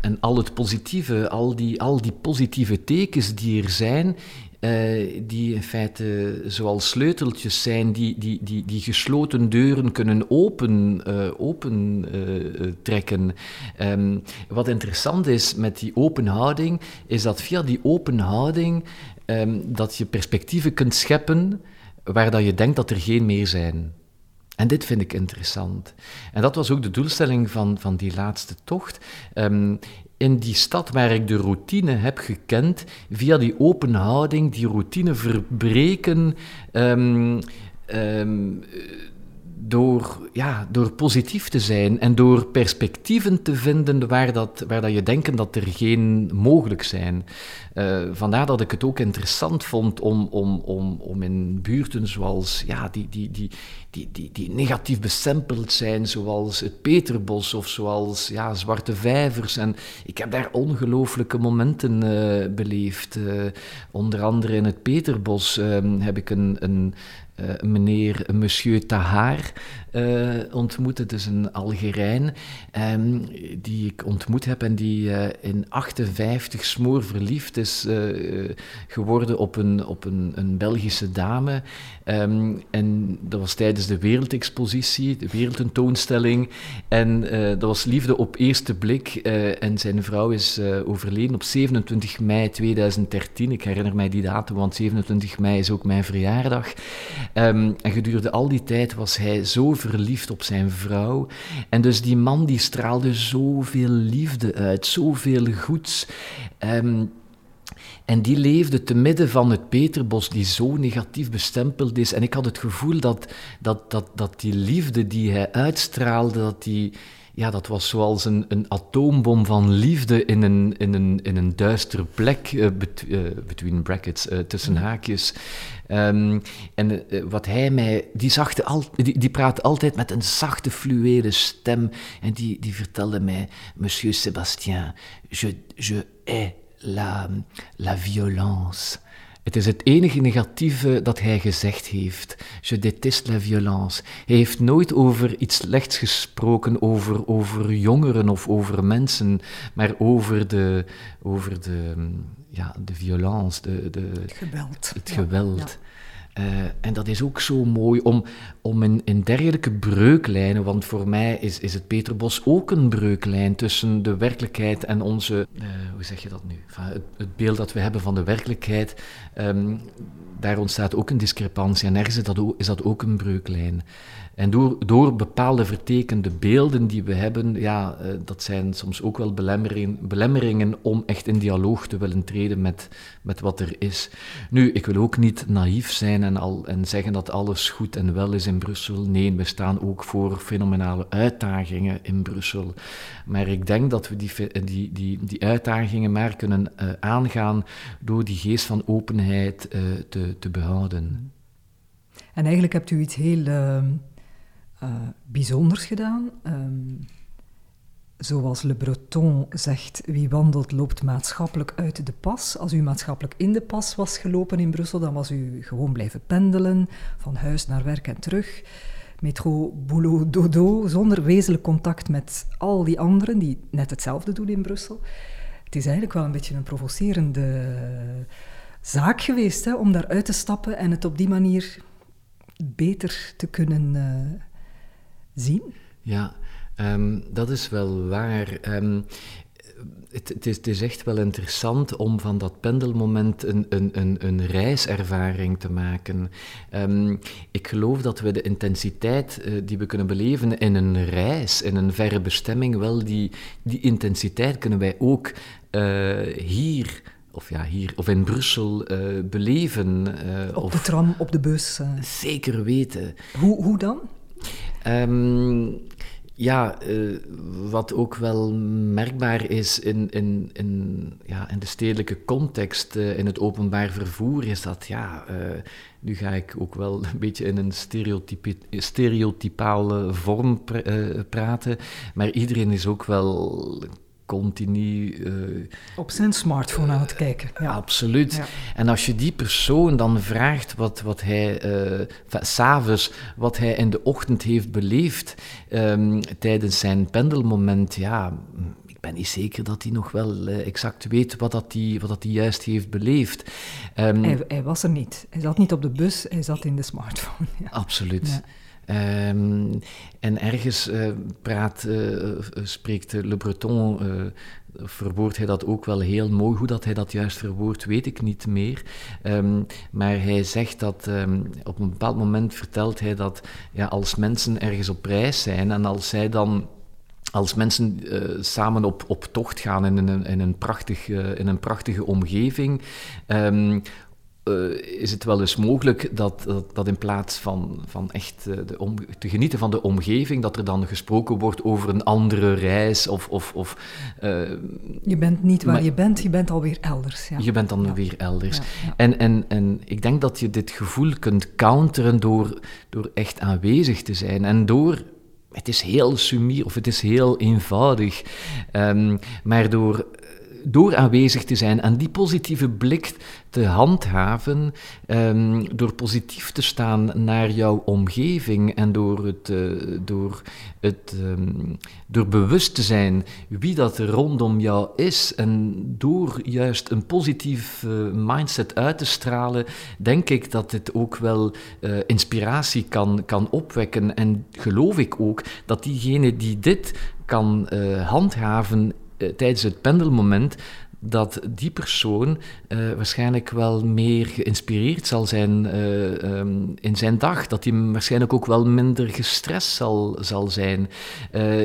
S3: en al het positieve, al die, al die positieve tekens die er zijn, uh, die in feite zoals sleuteltjes zijn, die, die, die, die gesloten deuren kunnen open, uh, open trekken. Um, wat interessant is met die open houding, is dat via die open houding um, dat je perspectieven kunt scheppen waar dat je denkt dat er geen meer zijn. En dit vind ik interessant. En dat was ook de doelstelling van, van die laatste tocht. Um, in die stad waar ik de routine heb gekend, via die open houding, die routine verbreken. Um, um, door, ja, door positief te zijn en door perspectieven te vinden waar, dat, waar dat je denkt dat er geen mogelijk zijn. Uh, vandaar dat ik het ook interessant vond om, om, om, om in buurten zoals, ja, die, die, die, die, die, die negatief bestempeld zijn, zoals het Peterbos of zoals ja, Zwarte Vijvers. En ik heb daar ongelooflijke momenten uh, beleefd. Uh, onder andere in het Peterbos ehm, heb ik een, een, meneer Monsieur Tahar uh, ontmoette, dus een Algerijn, um, die ik ontmoet heb en die uh, in 58 smoor verliefd is geworden op een, op een, een Belgische dame. Um, en dat was tijdens de wereldexpositie, de wereldtentoonstelling. En dat was liefde op eerste blik. en zijn vrouw is overleden op 27 mei 2013. Ik herinner mij die datum, want 27 mei is ook mijn verjaardag. Um, en gedurende al die tijd was hij zo op zijn vrouw. En dus die man die straalde zoveel liefde uit, zoveel goeds. Um, en die leefde te midden van het Peterbos, die zo negatief bestempeld is. En ik had het gevoel dat, dat, dat, dat die liefde die hij uitstraalde, dat die, ja, dat was zoals een, een atoombom van liefde in een, in een, in een duistere plek, uh, bet, uh, between brackets, uh, tussen haakjes. Um, en wat hij mij, die, zachte al, die, die praat altijd met een zachte fluwele stem en die, die vertelde mij, Monsieur Sébastien, je, je hais la, la violence. Het is het enige negatieve dat hij gezegd heeft. Je déteste la violence. Hij heeft nooit over iets slechts gesproken, over, over jongeren of over mensen, maar over de, over de, ja, de violence, de, de,
S2: het geweld.
S3: Het geweld. Ja. Uh, en dat is ook zo mooi om, om in, dergelijke breuklijnen, want voor mij is, is het Peterbos ook een breuklijn tussen de werkelijkheid en onze, uh, hoe zeg je dat nu, het, beeld dat we hebben van de werkelijkheid, um, daar ontstaat ook een discrepantie en ergens is dat ook, is dat ook een breuklijn. En door, door bepaalde vertekende beelden die we hebben, ja, uh, dat zijn soms ook wel belemmeringen, om echt in dialoog te willen treden met, met wat er is. Nu, ik wil ook niet naïef zijn en, al, en zeggen dat alles goed en wel is in Brussel. Nee, we staan ook voor fenomenale uitdagingen in Brussel. Maar ik denk dat we die, die, die, die uitdagingen maar kunnen uh, aangaan door die geest van openheid te, te behouden.
S2: En eigenlijk hebt u iets heel uh, bijzonders gedaan. Um, zoals Le Breton zegt, wie wandelt loopt maatschappelijk uit de pas. Als u maatschappelijk in de pas was gelopen in Brussel, dan was u gewoon blijven pendelen, van huis naar werk en terug. Metro, boulot, dodo, zonder wezenlijk contact met al die anderen die net hetzelfde doen in Brussel. Het is eigenlijk wel een beetje een provocerende zaak geweest hè, om daaruit te stappen en het op die manier beter te kunnen uh, zien.
S3: Ja, um, dat is wel waar. Um, het, het, is, het, is, echt wel interessant om van dat pendelmoment een, een, een, een reiservaring te maken. Um, ik geloof dat we de intensiteit uh, die we kunnen beleven in een reis, in een verre bestemming, wel die, die intensiteit kunnen wij ook uh, hier of ja, hier of in Brussel uh, beleven.
S2: Uh, op
S3: of
S2: de tram, op de bus.
S3: Zeker weten.
S2: Hoe, hoe dan?
S3: Um, ja, uh, wat ook wel merkbaar is in, in, in, ja, in de stedelijke context, uh, in het openbaar vervoer, is dat, ja, uh, nu ga ik ook wel een beetje in een stereotypale vorm pr praten, maar iedereen is ook wel continu... Uh,
S2: Op zijn smartphone aan het kijken.
S3: Ja. Absoluut. Ja. En als je die persoon dan vraagt wat, wat hij, uh, s'avonds, wat hij in de ochtend heeft beleefd um, tijdens zijn pendelmoment, ja, ik ben niet zeker dat hij nog wel uh, exact weet wat dat hij, wat dat hij juist heeft beleefd.
S2: Um, hij, hij, was er niet. Hij zat niet op de bus, hij zat in de smartphone.
S3: Ja. Absoluut. Um, en ergens uh, praat, uh, spreekt Le Breton, uh, verwoordt hij dat ook wel heel mooi. Hoe dat hij dat juist verwoordt, weet ik niet meer. Um, maar hij zegt dat um, op een bepaald moment vertelt hij dat ja, als mensen ergens op reis zijn en als zij dan als mensen samen op, op tocht gaan in een, in een, prachtig, in een prachtige omgeving, uh, is het wel eens mogelijk dat, dat, dat in plaats van, van echt uh, de om, te genieten van de omgeving, dat er dan gesproken wordt over een andere reis of... of, of
S2: uh, je bent niet waar maar, je bent, je bent alweer elders. Ja.
S3: Je bent dan ja. weer elders. Ja, en, en, en ik denk dat je dit gevoel kunt counteren door, door echt aanwezig te zijn en door het is heel sumier of het is heel eenvoudig, um, maar door door aanwezig te zijn en die positieve blik te handhaven, um, door positief te staan naar jouw omgeving en door, het, uh, door, het, um, door bewust te zijn wie dat rondom jou is en door juist een positief uh, mindset uit te stralen, denk ik dat dit ook wel uh, inspiratie kan, kan opwekken. En geloof ik ook dat diegene die dit kan handhaven uh, tijdens het pendelmoment dat die persoon uh, waarschijnlijk wel meer geïnspireerd zal zijn uh, um, in zijn dag. Dat hij waarschijnlijk ook wel minder gestrest zal, zal zijn.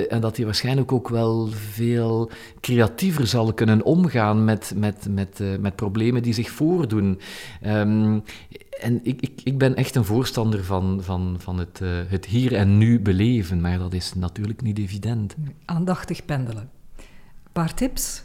S3: En dat hij waarschijnlijk ook wel veel creatiever zal kunnen omgaan met, met, met, met problemen die zich voordoen. Um, en ik, ik, ik ben echt een voorstander van, van, van het, het hier en nu beleven, maar dat is natuurlijk niet evident.
S2: Aandachtig pendelen paar tips?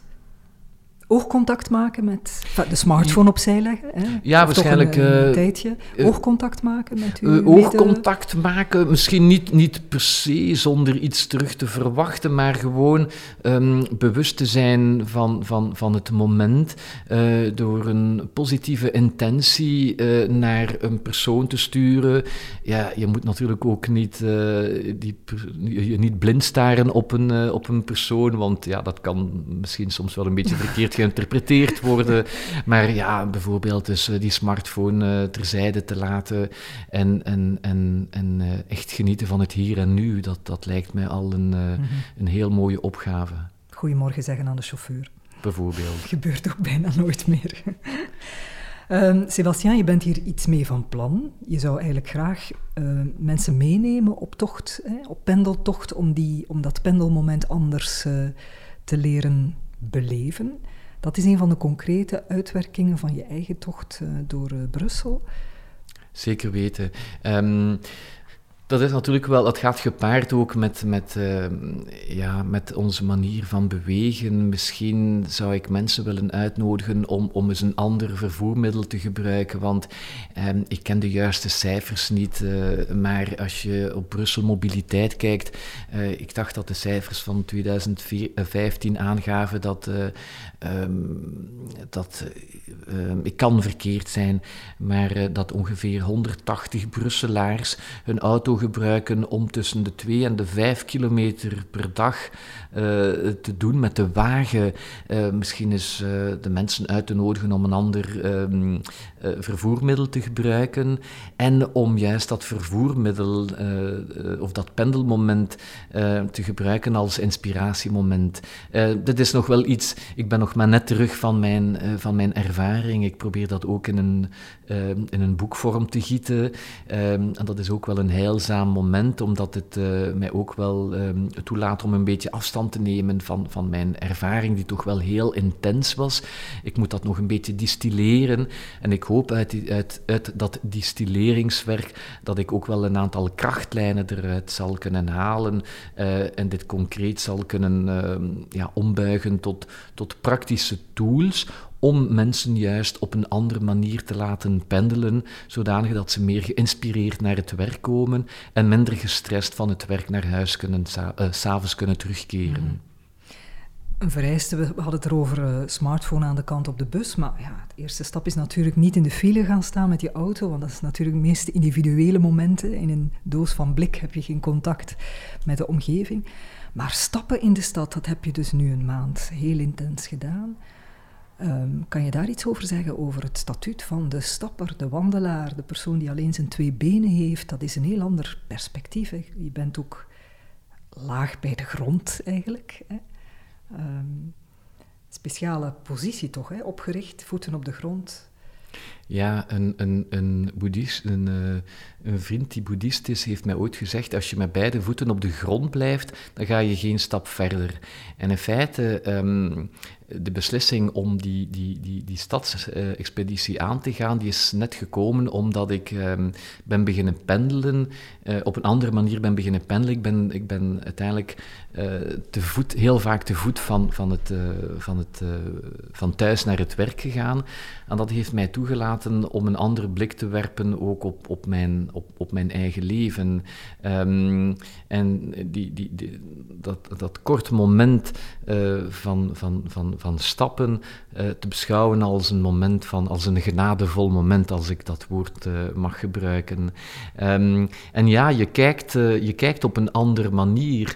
S2: Oogcontact maken met de smartphone opzij leggen. Hè?
S3: Ja, of waarschijnlijk.
S2: Een, een uh, tijdje. Oogcontact maken met uw.
S3: Uh, oogcontact mede... maken, misschien niet, niet per se zonder iets terug te verwachten, maar gewoon um, bewust te zijn van, van, van het moment. Uh, door een positieve intentie naar een persoon te sturen. Ja, je moet natuurlijk ook niet, die, je niet blind staren op een, op een persoon, want ja, dat kan misschien soms wel een beetje verkeerd geïnterpreteerd worden. Maar ja, bijvoorbeeld dus die smartphone uh, terzijde te laten en, en, en, en uh, echt genieten van het hier en nu, dat, dat lijkt mij al een, uh, -hmm. een heel mooie opgave.
S2: Goedemorgen zeggen aan de chauffeur.
S3: Bijvoorbeeld.
S2: Gebeurt ook bijna nooit meer. Um, Sebastian, je bent hier iets mee van plan. Je zou eigenlijk graag uh, mensen meenemen op tocht, hè, op pendeltocht, om, die, om dat pendelmoment anders uh, te leren beleven. Dat is een van de concrete uitwerkingen van je eigen tocht uh, door uh, Brussel.
S3: Zeker weten. Um, dat is natuurlijk wel, dat gaat gepaard ook met, met, uh, ja, met onze manier van bewegen. Misschien zou ik mensen willen uitnodigen om, om eens een ander vervoermiddel te gebruiken, want um, ik ken de juiste cijfers niet. Uh, maar als je op Brussel mobiliteit kijkt, ik dacht dat de cijfers van 2015 aangaven dat, um, dat ik kan verkeerd zijn, maar dat ongeveer 180 Brusselaars hun auto gebruiken om tussen de 2 en de 5 kilometer per dag uh, te doen met de wagen. Uh, misschien is de mensen uit te nodigen om een ander um, vervoermiddel te gebruiken. En om juist dat vervoermiddel of dat pendelmoment te gebruiken als inspiratiemoment. dit is nog wel iets, ik ben nog maar net terug van mijn, van mijn ervaring. Ik probeer dat ook in een, in een boekvorm te gieten. en dat is ook wel een heilzaam moment, omdat het uh, mij ook wel um, toelaat om een beetje afstand te nemen van, van mijn ervaring, die toch wel heel intens was. Ik moet dat nog een beetje distilleren en ik hoop uit, uit, uit dat distilleringswerk dat ik ook wel een aantal krachtlijnen eruit zal kunnen halen en dit concreet zal kunnen uh, ja, ombuigen tot, tot praktische tools om mensen juist op een andere manier te laten pendelen, zodanig dat ze meer geïnspireerd naar het werk komen en minder gestrest van het werk naar huis kunnen, uh, s'avonds kunnen terugkeren. Mhm.
S2: Een vereiste, we hadden het erover uh, smartphone aan de kant op de bus, maar ja, de eerste stap is natuurlijk niet in de file gaan staan met je auto, want dat is natuurlijk de meest individuele momenten. In een doos van blik heb je geen contact met de omgeving. Maar stappen in de stad, dat heb je dus nu een maand heel intens gedaan. Um, kan je daar iets over zeggen, over het statuut van de stapper, de wandelaar, de persoon die alleen zijn twee benen heeft? Dat is een heel ander perspectief. Hè. Je bent ook laag bij de grond eigenlijk. Hè. Um, speciale positie toch, hè? opgericht, voeten op de grond.
S3: Ja, een, een, een, boeddhist, een, uh, een vriend die boeddhist is, heeft mij ooit gezegd: als je met beide voeten op de grond blijft, dan ga je geen stap verder. En in feite um, de beslissing om die, die, die, die stadsexpeditie aan te gaan, die is net gekomen omdat ik um, ben beginnen pendelen, uh, op een andere manier ben beginnen pendelen. Ik ben, ik ben uiteindelijk uh, te voet, heel vaak te voet van, van, het, uh, van, het, van thuis naar het werk gegaan. En dat heeft mij toegelaten om een andere blik te werpen ook op, op, mijn, op, op mijn eigen leven. Um, en die, die, die, dat, dat korte moment van, van, van van stappen uh, te beschouwen als een moment van, als een genadevol moment, als ik dat woord uh, mag gebruiken. Um, en ja, je kijkt, uh, je kijkt op een andere manier.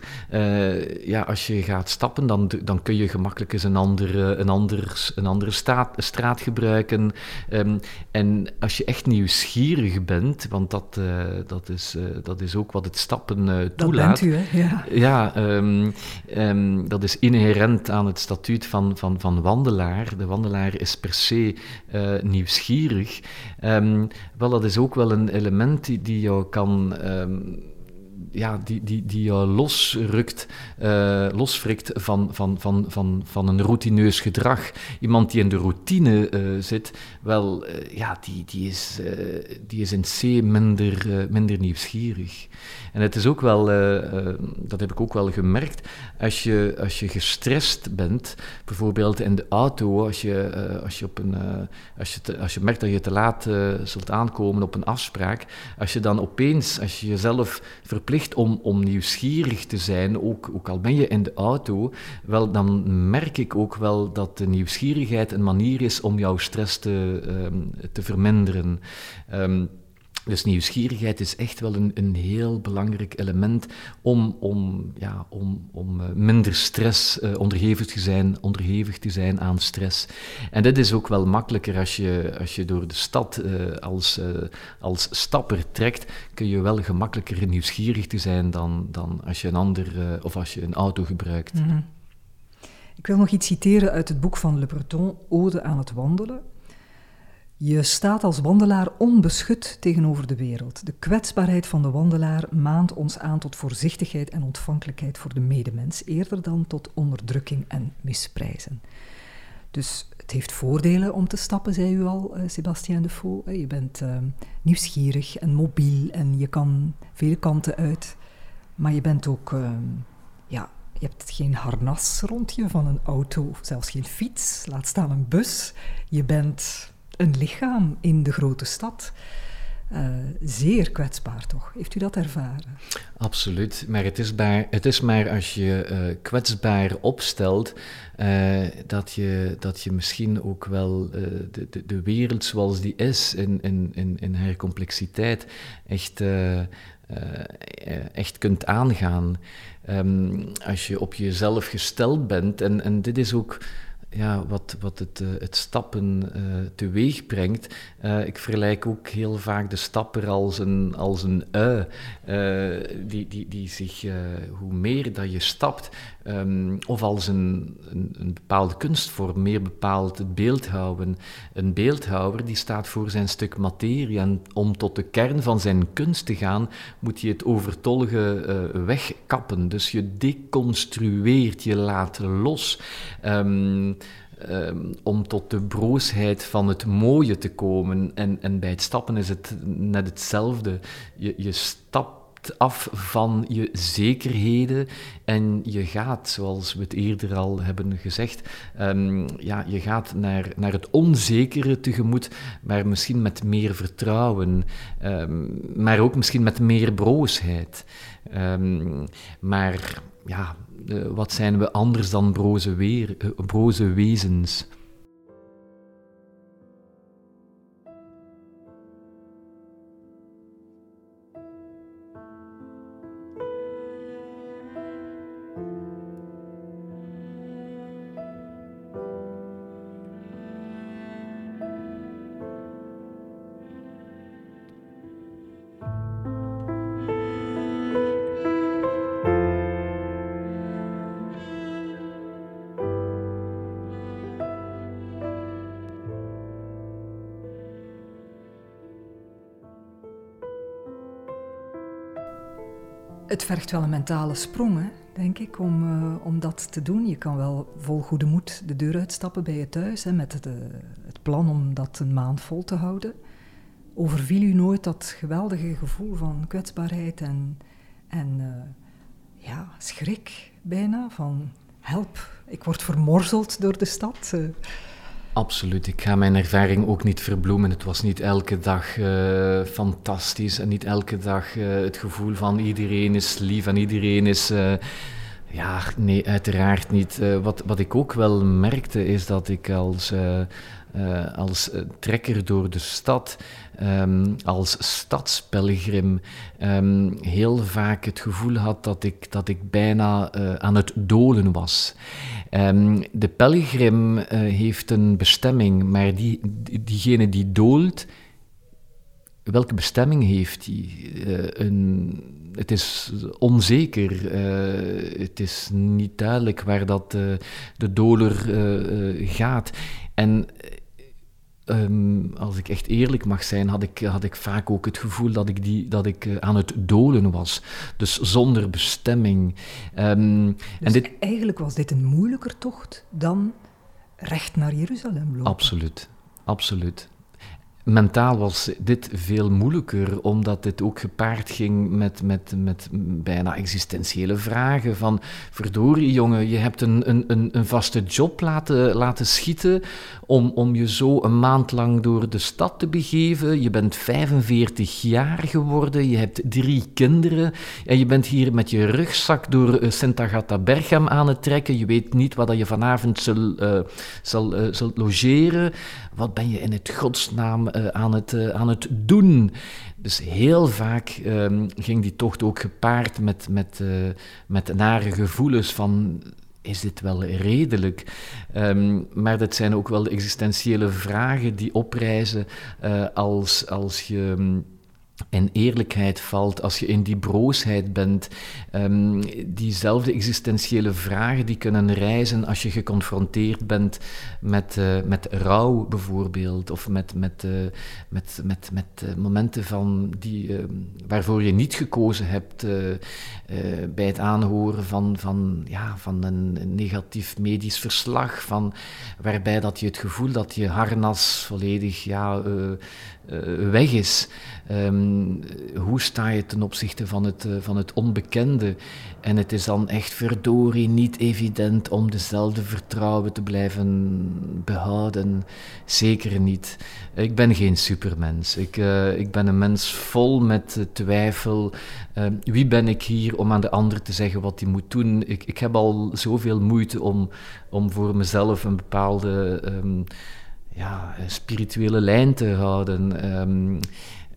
S3: ja, als je gaat stappen, dan, dan kun je gemakkelijk eens een andere, een ander, een andere staat, straat gebruiken. Um, en als je echt nieuwsgierig bent, want dat, dat, is, dat is ook wat het stappen toelaat. Dat
S2: bent u, hè? Ja,
S3: ja um, dat is inherent aan het statuut van, van, van wandelaar. De wandelaar is per se uh, nieuwsgierig. Um, wel, dat is ook wel een element die, die jou kan. Um, ja, die, die, die jou losrukt, uh, losfrikt van, van, van, van, van een routineus gedrag. Iemand die in de routine uh, zit, wel, ja, die, die, is, die is in C minder, minder nieuwsgierig. En het is ook wel, dat heb ik ook wel gemerkt, als je, als je gestrest bent, bijvoorbeeld in de auto, als je, als je, op een, als je, als je merkt dat je te laat zult aankomen op een afspraak, als je dan opeens, als je jezelf verplicht om, om nieuwsgierig te zijn, ook, ook al ben je in de auto, wel, dan merk ik ook wel dat de nieuwsgierigheid een manier is om jouw stress te, um, te verminderen. Um, dus nieuwsgierigheid is echt wel een, een heel belangrijk element om, om, ja, om, om uh, minder stress uh, onderhevig, te zijn, onderhevig te zijn aan stress. En dit is ook wel makkelijker als je, als je door de stad uh, als, als stapper trekt, kun je wel gemakkelijker nieuwsgierig te zijn dan, dan als je een ander of als je een auto gebruikt. -hmm.
S2: Ik wil nog iets citeren uit het boek van Le Breton, Ode aan het wandelen. Je staat als wandelaar onbeschut tegenover de wereld. De kwetsbaarheid van de wandelaar maant ons aan tot voorzichtigheid en ontvankelijkheid voor de medemens, eerder dan tot onderdrukking en misprijzen. Dus het heeft voordelen om te stappen, zei u al, uh, Sébastien Defoe. Je bent uh, nieuwsgierig en mobiel en je kan vele kanten uit. Maar je bent ook, uh, ja, je hebt geen harnas rond je van een auto zelfs geen fiets, laat staan een bus. Je bent een lichaam in de grote stad. Uh, zeer kwetsbaar, toch? Heeft u dat ervaren?
S3: Absoluut, maar het is, maar, het is als je uh, kwetsbaar opstelt uh, dat, je, dat je misschien ook wel de, de, de, wereld zoals die is in, in, in, in haar complexiteit echt, echt kunt aangaan. Um, als je op jezelf gesteld bent, en, en dit is ook ja, wat, wat het, uh, het stappen uh, teweeg brengt. Uh, ik vergelijk ook heel vaak de stapper als een, als een ui, die, die, die zich, hoe meer dat je stapt, um, of als een, een, een, bepaalde kunstvorm, meer bepaald het beeldhouden. Een beeldhouwer die staat voor zijn stuk materie en om tot de kern van zijn kunst te gaan, moet je het overtollige wegkappen. Dus je deconstrueert, je laat los. Um, um, om tot de broosheid van het mooie te komen. En, en bij het stappen is het net hetzelfde. Je, je stapt af van je zekerheden en je gaat, zoals we het eerder al hebben gezegd, um, ja, je gaat naar, naar het onzekere tegemoet, maar misschien met meer vertrouwen, um, maar ook misschien met meer broosheid. Um, maar ja, uh, wat zijn we anders dan broze, weer, uh, broze wezens?
S2: Het vergt wel een mentale sprong, denk ik, om, uh, om dat te doen. Je kan wel vol goede moed de deur uitstappen bij je thuis, hè, met het, uh, het plan om dat een maand vol te houden. Overviel u nooit dat geweldige gevoel van kwetsbaarheid en, en uh, ja, schrik bijna? Van help, ik word vermorzeld door de stad.
S3: Absoluut. Ik ga mijn ervaring ook niet verbloemen. Het was niet elke dag uh, fantastisch en niet elke dag uh, het gevoel van iedereen is lief en iedereen is. Uh, ja, nee, uiteraard niet. wat, wat ik ook wel merkte is dat ik als, als trekker door de stad um, als stadspelgrim um, heel vaak het gevoel had dat ik, dat ik bijna uh, aan het dolen was. Um, de pelgrim uh, heeft een bestemming, maar die, diegene die doolt, welke bestemming heeft die? Uh, een, het is onzeker. Het is niet duidelijk waar dat de doler gaat. En Um, als ik echt eerlijk mag zijn, had ik, had ik vaak ook het gevoel dat ik, die, dat ik uh, aan het dolen was. Dus zonder bestemming.
S2: Um, dus en dit... eigenlijk was dit een moeilijker tocht dan recht naar Jeruzalem lopen?
S3: Absoluut, absoluut. Mentaal was dit veel moeilijker, omdat dit ook gepaard ging met, met, met bijna existentiële vragen. Van, verdorie jongen, je hebt een, een, een vaste job laten, laten schieten om, om je zo een maand lang door de stad te begeven. Je bent 45 jaar geworden, je hebt drie kinderen en je bent hier met je rugzak door eh, Sint Agatha Bergam aan het trekken. Je weet niet wat je vanavond zal, uh, zal, uh, zult logeren. Wat ben je in het godsnaam uh, aan, het, uh, aan het doen? Dus heel vaak um, ging die tocht ook gepaard met, met, uh, met nare gevoelens van is dit wel redelijk? Um, maar dat zijn ook wel de existentiële vragen die oprijzen als, als je. Um, en eerlijkheid valt, als je in die broosheid bent, um, diezelfde existentiële vragen die kunnen reizen als je geconfronteerd bent met, uh, met rouw bijvoorbeeld, of met, met, uh, met, met, met uh, momenten van die, waarvoor je niet gekozen hebt bij het aanhoren van, van, ja, van een negatief medisch verslag, van, waarbij dat je het gevoel dat je harnas volledig ja, weg is. Um, hoe sta je ten opzichte van het, uh, van het onbekende? En het is dan echt verdorie niet evident om dezelfde vertrouwen te blijven behouden. Zeker niet. Ik ben geen supermens. Ik, uh, ik ben een mens vol met twijfel. wie ben ik hier om aan de ander te zeggen wat hij moet doen? Ik, ik heb al zoveel moeite om, om voor mezelf een bepaalde. Um, ja, spirituele lijn te houden. Um,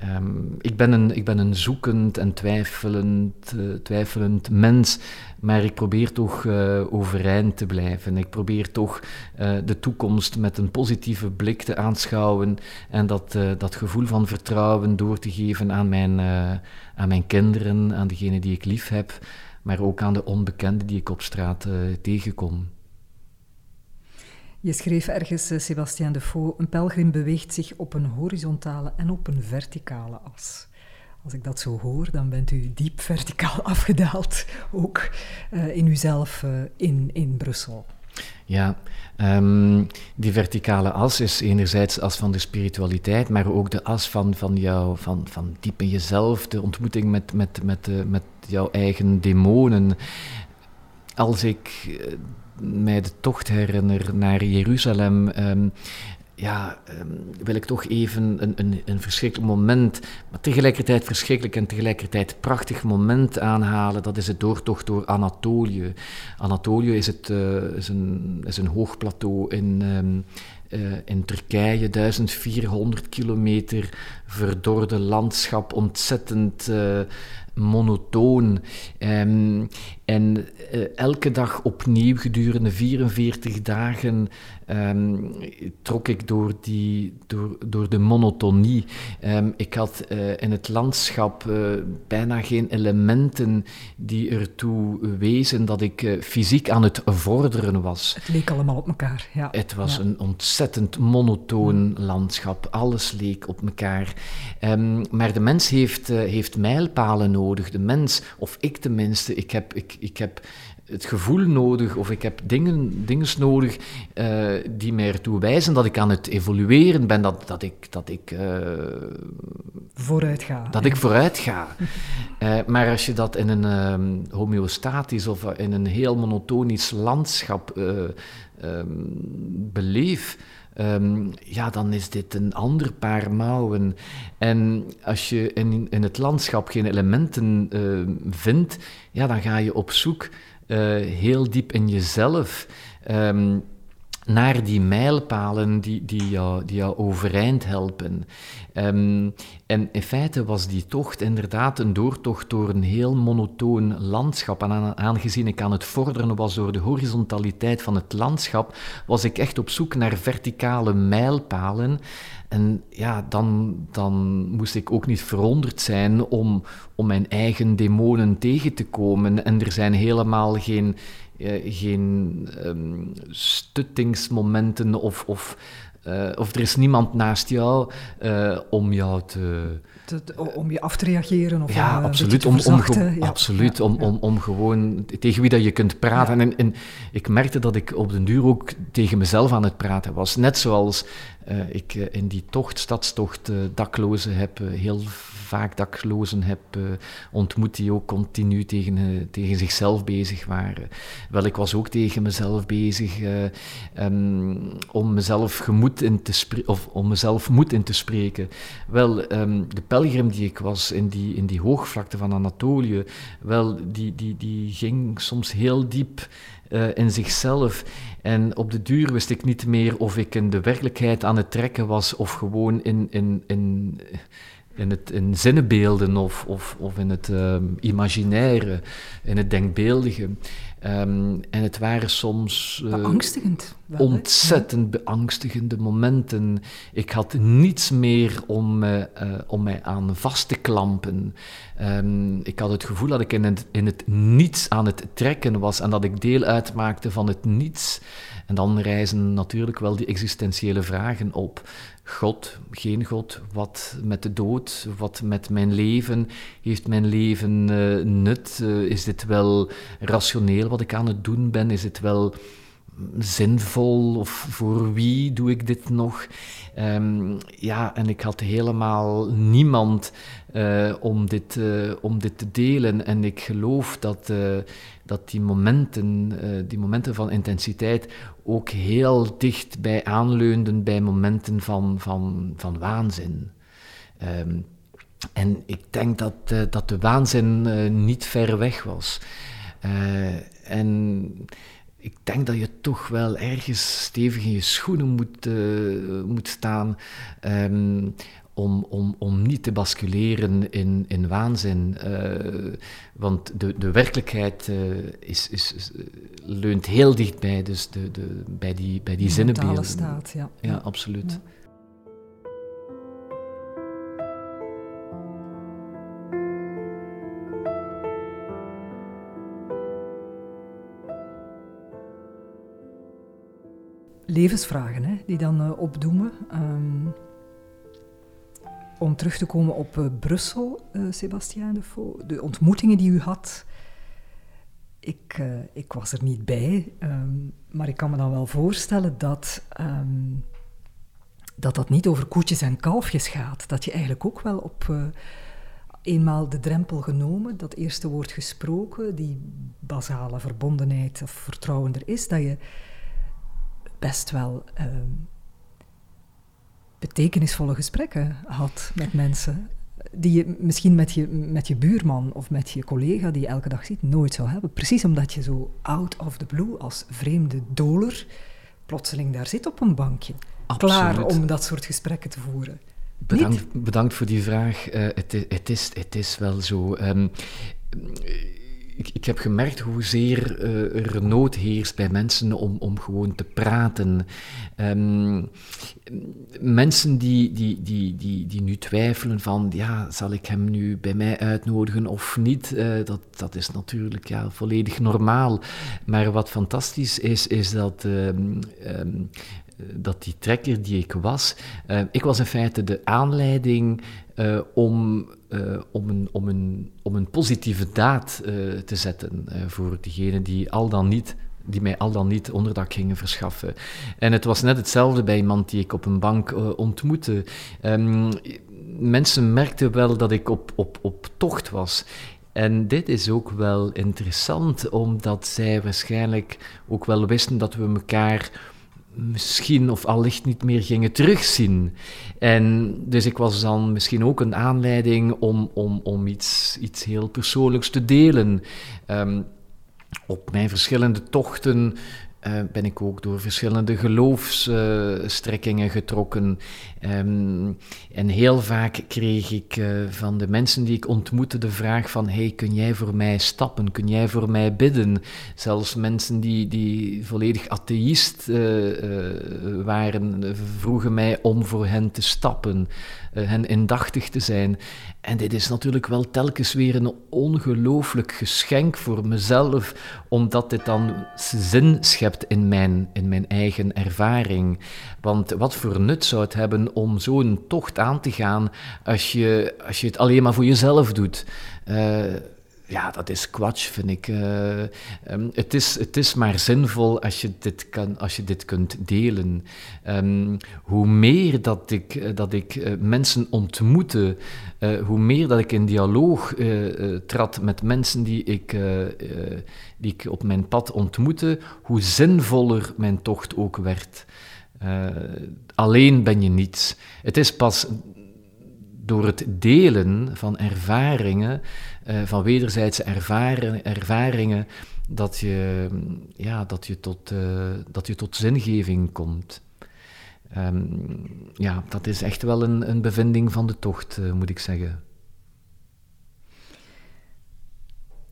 S3: Ehm, ik, ben een, ik ben een zoekend en twijfelend, uh, twijfelend mens, maar ik probeer toch uh, overeind te blijven. Ik probeer toch de toekomst met een positieve blik te aanschouwen en dat, dat gevoel van vertrouwen door te geven aan mijn, aan mijn kinderen, aan degenen die ik lief heb, maar ook aan de onbekenden die ik op straat tegenkom.
S2: Je schreef ergens, uh, Sébastien Defoe, een pelgrim beweegt zich op een horizontale en op een verticale as. Als ik dat zo hoor, dan bent u diep verticaal afgedaald, ook uh, in uzelf uh, in, in Brussel.
S3: Ja, um, die verticale as is enerzijds de as van de spiritualiteit, maar ook de as van, van, jou, van, van diep in jezelf, de ontmoeting met, met, met, met jouw eigen demonen. Als ik mij de tocht herinner naar Jeruzalem, um, ja, um, wil ik toch even een, een, een verschrikkelijk moment, maar tegelijkertijd verschrikkelijk en tegelijkertijd prachtig moment aanhalen. Dat is het doortocht door Anatolië. Anatolië is, het, uh, is, een, is een hoog plateau in, um, uh, in Turkije, 1400 kilometer verdorde landschap, ontzettend. Uh, monotoon. En uh, elke dag opnieuw gedurende 44 dagen um, trok ik door, die, door, door de monotonie. Um, ik had uh, in het landschap uh, bijna geen elementen die ertoe wezen dat ik fysiek aan het vorderen was.
S2: Het leek allemaal op elkaar, ja.
S3: Het was
S2: ja.
S3: een ontzettend monotoon landschap. Alles leek op elkaar. maar de mens heeft, heeft mijlpalen nodig. De mens, of ik tenminste, ik heb... Ik, ik heb het gevoel nodig of ik heb dingen, dingen nodig uh, die mij ertoe wijzen dat ik aan het evolueren ben, dat, dat ik... Dat ik uh,
S2: vooruit ga.
S3: Dat ik vooruit ga. uh, maar als je dat in een um, homeostatisch of in een heel monotonisch landschap um, beleeft... Um, ja, dan is dit een ander paar mouwen. En als je in, in het landschap geen elementen uh, vindt, ja, dan ga je op zoek uh, heel diep in jezelf. Um, naar die mijlpalen die, die, jou, die jou overeind helpen. Um, en in feite was die tocht inderdaad een doortocht door een heel monotoon landschap. En aangezien ik aan het vorderen was door de horizontaliteit van het landschap, was ik echt op zoek naar verticale mijlpalen. En ja, dan, dan moest ik ook niet verwonderd zijn om, om mijn eigen demonen tegen te komen. En er zijn helemaal geen geen um, stuttingsmomenten of, of, uh, of er is niemand naast jou uh, om jou te...
S2: te, te om je af te reageren of
S3: ja,
S2: om,
S3: absoluut,
S2: om,
S3: om,
S2: ja.
S3: absoluut,
S2: ja,
S3: om, om, om gewoon tegen wie dat je kunt praten. En, en ik merkte dat ik op den duur ook tegen mezelf aan het praten was. Net zoals uh, ik uh, in die tocht, stadstocht, uh, daklozen heb, heel vaak daklozen heb ontmoet die ook continu tegen, tegen zichzelf bezig waren. Wel, ik was ook tegen mezelf bezig um, om mezelf gemoed in te of om mezelf moed in te spreken. Wel, um, de pelgrim die ik was in die, in die hoogvlakte van Anatolië, wel, die, die, die ging soms heel diep uh, in zichzelf. En op de duur wist ik niet meer of ik in de werkelijkheid aan het trekken was of gewoon in, in, in, in, het, in zinnenbeelden of, of, of in het um, imaginaire, in het denkbeeldige. Um, en het waren soms
S2: uh, beangstigend.
S3: Wel, ontzettend beangstigende momenten. Ik had niets meer om, uh, uh, om mij aan vast te klampen. Um, ik had het gevoel dat ik in het, in het niets aan het trekken was en dat ik deel uitmaakte van het niets. En dan rijzen natuurlijk wel die existentiële vragen op. God, geen God, wat met de dood, wat met mijn leven? Heeft mijn leven uh, nut? Uh, is dit wel rationeel wat ik aan het doen ben? Is het wel zinvol of voor wie doe ik dit nog? Um, ja, en ik had helemaal niemand uh, om, dit, uh, om dit te delen. En ik geloof dat, uh, dat die, momenten, die momenten van intensiteit ook heel dicht bij aanleunden bij momenten van, van, van waanzin. Um, en ik denk dat, dat de waanzin niet ver weg was. en ik denk dat je toch wel ergens stevig in je schoenen moet, moet staan. Um, om, om, om niet te basculeren in, in waanzin. Uh, want de, de werkelijkheid uh, is, is, is, leunt heel dichtbij dus de, de, bij die, bij die zinnenbeelden.
S2: staat, ja.
S3: Ja, absoluut. Ja.
S2: levensvragen hè, die dan uh, opdoemen. Um, om terug te komen op uh, Brussel, uh, Sébastien Defoe, de ontmoetingen die u had. Ik, ik was er niet bij, um, maar ik kan me dan wel voorstellen dat, um, dat dat niet over koetjes en kalfjes gaat. Dat je eigenlijk ook wel op eenmaal de drempel genomen, dat eerste woord gesproken, die basale verbondenheid of vertrouwen er is, dat je best wel uh, betekenisvolle gesprekken had met mensen. Die je misschien met je, met je buurman of met je collega die je elke dag ziet nooit zou hebben. Precies omdat je zo out of the blue als vreemde doler plotseling daar zit op een bankje. Klaar om dat soort gesprekken te voeren.
S3: Bedankt, bedankt voor die vraag. Uh, het, het, is, het is wel zo. Um, ik, ik, heb gemerkt hoezeer uh, er nood heerst bij mensen om, om gewoon te praten. Um, mensen die, die, die, die, die nu twijfelen van, ja, zal ik hem nu bij mij uitnodigen of niet? Uh, dat, dat is natuurlijk ja, volledig normaal. Maar wat fantastisch is, is dat... Um, um, dat die trekker die ik was, ik was in feite de aanleiding uh, om, uh, om, een, om, een, om een positieve daad te zetten voor diegenen die al dan niet die mij al dan niet onderdak gingen verschaffen. En het was net hetzelfde bij iemand die ik op een bank ontmoette. Um, mensen merkten wel dat ik op, op, op tocht was. En dit is ook wel interessant, omdat zij waarschijnlijk ook wel wisten dat we elkaar misschien of allicht niet meer gingen terugzien. En dus ik was dan misschien ook een aanleiding om, om, om iets, iets heel persoonlijks te delen. Um, op mijn verschillende tochten uh, ben ik ook door verschillende geloofsstrekkingen getrokken. Um, en heel vaak kreeg ik uh, van de mensen die ik ontmoette de vraag van hey, kun jij voor mij stappen? Kun jij voor mij bidden? Zelfs mensen die, die volledig atheïst waren, vroegen mij om voor hen te stappen, hen indachtig te zijn. En dit is natuurlijk wel telkens weer een ongelooflijk geschenk voor mezelf, omdat dit dan zin schept in mijn, in mijn eigen ervaring. Want wat voor nut zou het hebben om zo'n tocht aan te gaan als je, als je het alleen maar voor jezelf doet? Uh, ja, dat is kwatsch, vind ik. Uh, um, het, is, het is maar zinvol als je dit, kan, als je dit kunt delen. Um, hoe meer dat ik, eh, dat ik uh, mensen ontmoette, hoe meer dat ik in dialoog trad met mensen die ik, die ik op mijn pad ontmoette, hoe zinvoller mijn tocht ook werd. alleen ben je niets. Het is pas door het delen van ervaringen, uh, van wederzijdse ervaringen, ervaringen dat, je, ja, dat, je tot, uh, dat je tot zingeving komt. Um, ja, dat is echt wel een, een bevinding van de tocht, uh, moet ik zeggen.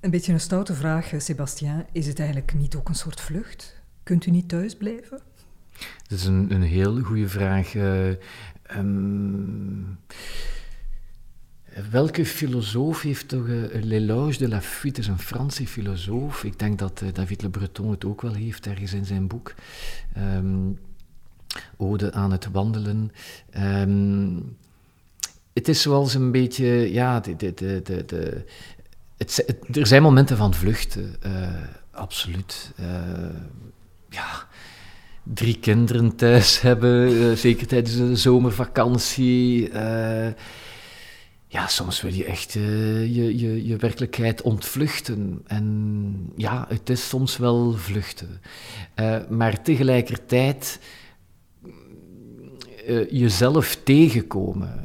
S2: Een beetje een stoute vraag, Sébastien. Is het eigenlijk niet ook een soort vlucht? Kunt u niet thuis blijven?
S3: Dat is een, een heel goede vraag. Um, Welke filosoof heeft toch uh, L'Éloge de la Fuite, is een Franse filosoof. Ik denk dat uh, David Le Breton het ook wel heeft, ergens in zijn boek. Um, Ode aan het wandelen. Um, het is zoals een beetje, ja, de, de, de, de, het, er zijn momenten van vluchten, uh, absoluut. ja, drie kinderen thuis hebben, zeker tijdens de zomervakantie ja, soms wil je echt uh, je, je, je werkelijkheid ontvluchten. En ja, het is soms wel vluchten. Uh, maar tegelijkertijd uh, jezelf tegenkomen.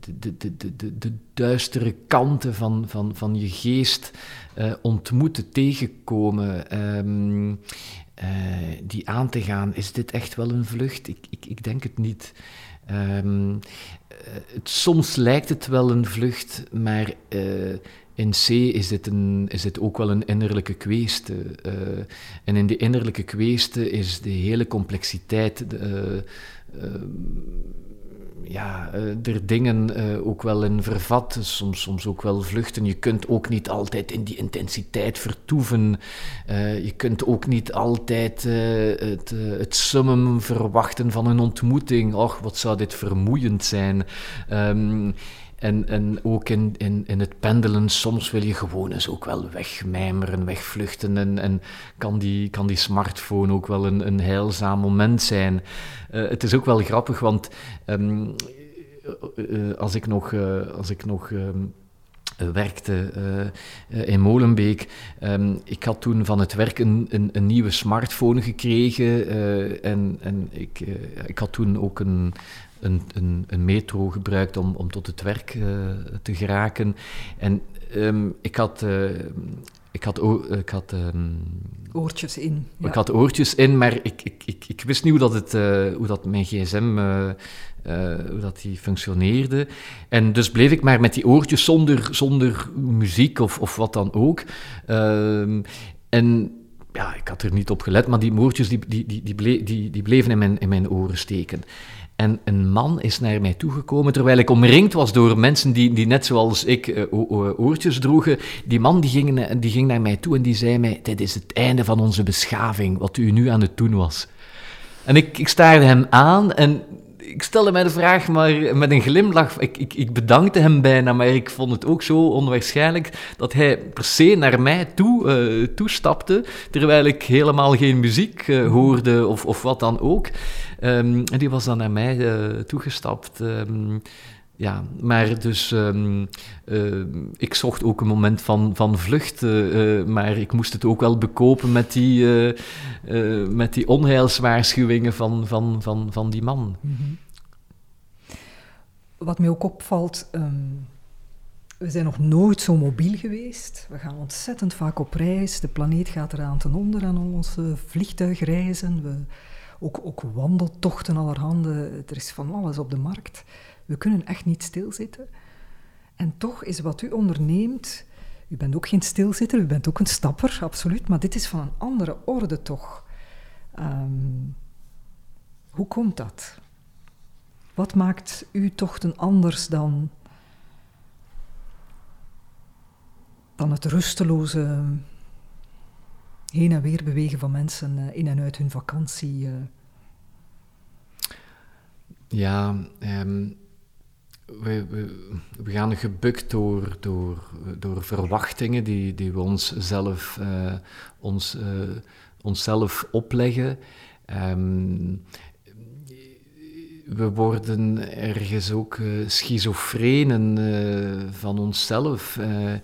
S3: de, de, de, de, de duistere kanten van, van, van je geest ontmoeten, tegenkomen. Um, die aan te gaan, is dit echt wel een vlucht? Ik, ik, ik denk het niet. Ehm, het, soms lijkt het wel een vlucht, maar in C is dit, een, is ook wel een innerlijke kweeste. en in die innerlijke kweeste is de hele complexiteit ja, uh, er dingen uh, ook wel in vervat, soms, soms ook wel vluchten. Je kunt ook niet altijd in die intensiteit vertoeven. Uh, je kunt ook niet altijd het, het summum verwachten van een ontmoeting. Och, wat zou dit vermoeiend zijn. Um, en, en ook in, in, in het pendelen, soms wil je gewoon eens ook wel wegmijmeren, wegvluchten. En, en kan, die, kan die smartphone ook wel een, een heilzaam moment zijn. Uh, het is ook wel grappig, want um, uh, als ik nog, als ik nog um, werkte in Molenbeek. Um, ik had toen van het werk een, een, nieuwe smartphone gekregen en, en ik, ik had toen ook een, een, een, een metro gebruikt om, om tot het werk uh, te geraken. En um, ik had. Uh, ik had, ik had um,
S2: oortjes in.
S3: Ja. Ik had oortjes in, maar ik, ik, ik, ik wist niet hoe dat, het, uh, hoe dat mijn gsm hoe dat die functioneerde. En dus bleef ik maar met die oortjes zonder, zonder muziek of, of wat dan ook. Ehm, en ja, ik had er niet op gelet, maar die oortjes die, die, die, die, die bleven in mijn, in mijn oren steken. En een man is naar mij toegekomen, terwijl ik omringd was door mensen die, die net zoals ik uh, oortjes droegen. Die man die ging, die ging naar mij toe en die zei mij, dit is het einde van onze beschaving, wat u nu aan het doen was. En ik, ik staarde hem aan en ik stelde mij de vraag, maar met een glimlach. Ik, ik, ik, bedankte hem bijna, maar ik vond het ook zo onwaarschijnlijk dat hij per se naar mij toe uh, toestapte, terwijl ik helemaal geen muziek uh, hoorde of, of wat dan ook. Um, en die was dan naar mij uh, toegestapt. Um, ja, maar dus um, uh, ik zocht ook een moment van, van vlucht, uh, maar ik moest het ook wel bekopen met die, uh, met die onheilswaarschuwingen van, van, van, van die man. -hmm.
S2: Wat mij ook opvalt, um, we zijn nog nooit zo mobiel geweest. We gaan ontzettend vaak op reis. De planeet gaat eraan ten onder aan onze vliegtuigreizen. We, ook, ook wandeltochten allerhande. Er is van alles op de markt. We kunnen echt niet stilzitten. En toch is wat u onderneemt. U bent ook geen stilzitter, u bent ook een stapper, absoluut. Maar dit is van een andere orde toch. Um, hoe komt dat? Wat maakt uw tochten anders dan, dan het rusteloze heen en weer bewegen van mensen uh, in en uit hun vakantie? Uh?
S3: Ja, um, we, we, gaan gebukt door, door, door verwachtingen die, die we onszelf, uh, ons, onszelf opleggen. Um, we worden ergens ook uh, schizofrenen uh, van onszelf. Uh,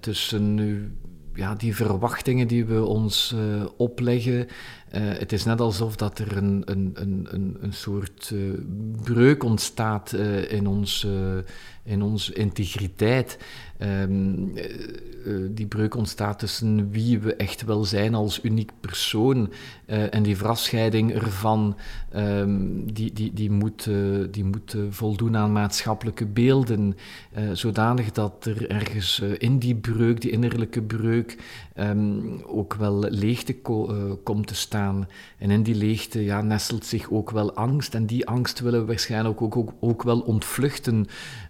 S3: tussen ja, die verwachtingen die we ons opleggen. Het is net alsof dat er een, een, een, een soort breuk ontstaat in, ons, in onze integriteit. Um, die breuk ontstaat tussen wie we echt wel zijn als uniek persoon en die afscheiding ervan, um, die, die, die, moet, die moet voldoen aan maatschappelijke beelden, zodanig dat er ergens in die breuk, die innerlijke breuk, um, ook wel leegte ko komt te staan. En in die leegte ja, nestelt zich ook wel angst en die angst willen we waarschijnlijk ook, ook, ook wel ontvluchten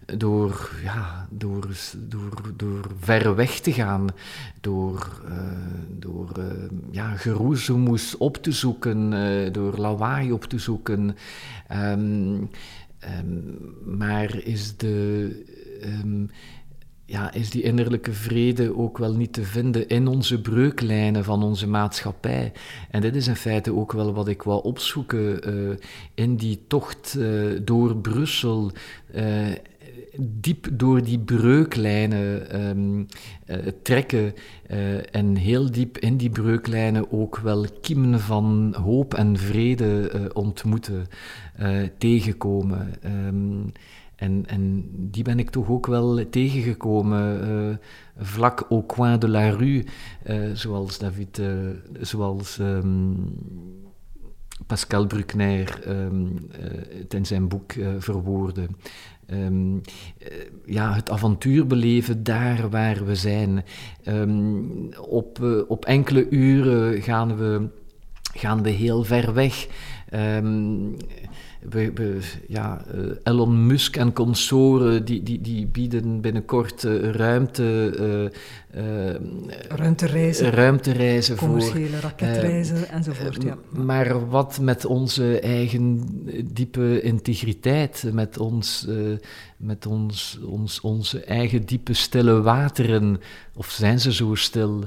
S3: door, ja, door, door, door ver weg te gaan, door, uh, door uh, ja, geroezemoes op te zoeken, uh, door lawaai op te zoeken. Um, um, maar is de. Um, ja, is die innerlijke vrede ook wel niet te vinden in onze breuklijnen van onze maatschappij. En dit is in feite ook wel wat ik wou opzoeken uh, in die tocht uh, door Brussel. Uh, diep door die breuklijnen uh, trekken en heel diep in die breuklijnen ook wel kiemen van hoop en vrede ontmoeten, tegenkomen. Um, en, en, die ben ik toch ook wel tegengekomen, vlak au coin de la rue, zoals David, zoals um, Pascal Bruckner ehm, het in zijn boek verwoordde. Um, ja, het avontuur beleven daar waar we zijn. op, op enkele uren gaan we, gaan heel ver weg. We, ja, uh, Elon Musk en consoren die, die, die bieden binnenkort uh, ruimte,
S2: uh, ruimtereizen,
S3: ruimtereizen
S2: commerciële voor, raketreizen enzovoort. Ja.
S3: Maar wat met onze eigen diepe integriteit, met ons met ons, ons, onze eigen diepe stille wateren, of zijn ze zo stil?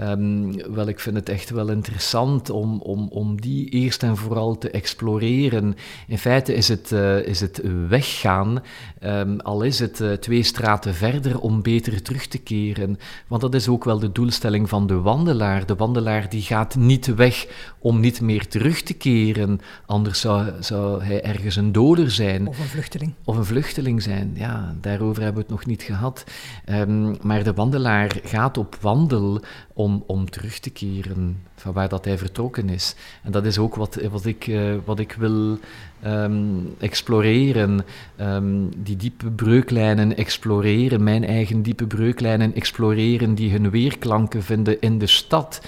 S3: Um, wel, ik vind het echt wel interessant om, om, om die eerst en vooral te exploreren. In feite is het, uh, is het weggaan, um, al is het uh, twee straten verder, om beter terug te keren. Want dat is ook wel de doelstelling van de wandelaar. De wandelaar die gaat niet weg om niet meer terug te keren, anders zou, zou hij ergens een doder zijn.
S2: Of een vluchteling.
S3: Of een vluchteling zijn. Ja, daarover hebben we het nog niet gehad. Um, maar de wandelaar gaat op wandel om, om terug te keren van waar dat hij vertrokken is. En dat is ook wat, wat, ik, uh, wat ik wil um, exploreren. Um, die diepe breuklijnen exploreren, mijn eigen diepe breuklijnen exploreren, die hun weerklanken vinden in de stad.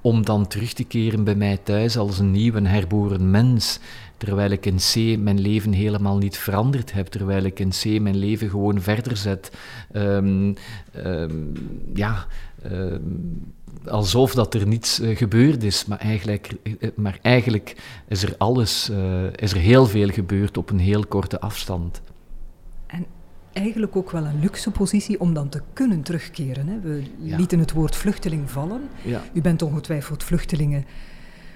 S3: om dan terug te keren bij mij thuis als een nieuw en herboren mens. Terwijl ik in C mijn leven helemaal niet veranderd heb, terwijl ik in C mijn leven gewoon verder zet. Ja, alsof dat er niets uh, gebeurd is, maar eigenlijk, uh, maar eigenlijk is er alles, is er heel veel gebeurd op een heel korte afstand.
S2: En eigenlijk ook wel een luxe positie om dan te kunnen terugkeren. Hè? We ja. lieten het woord vluchteling vallen. Ja. U bent ongetwijfeld vluchtelingen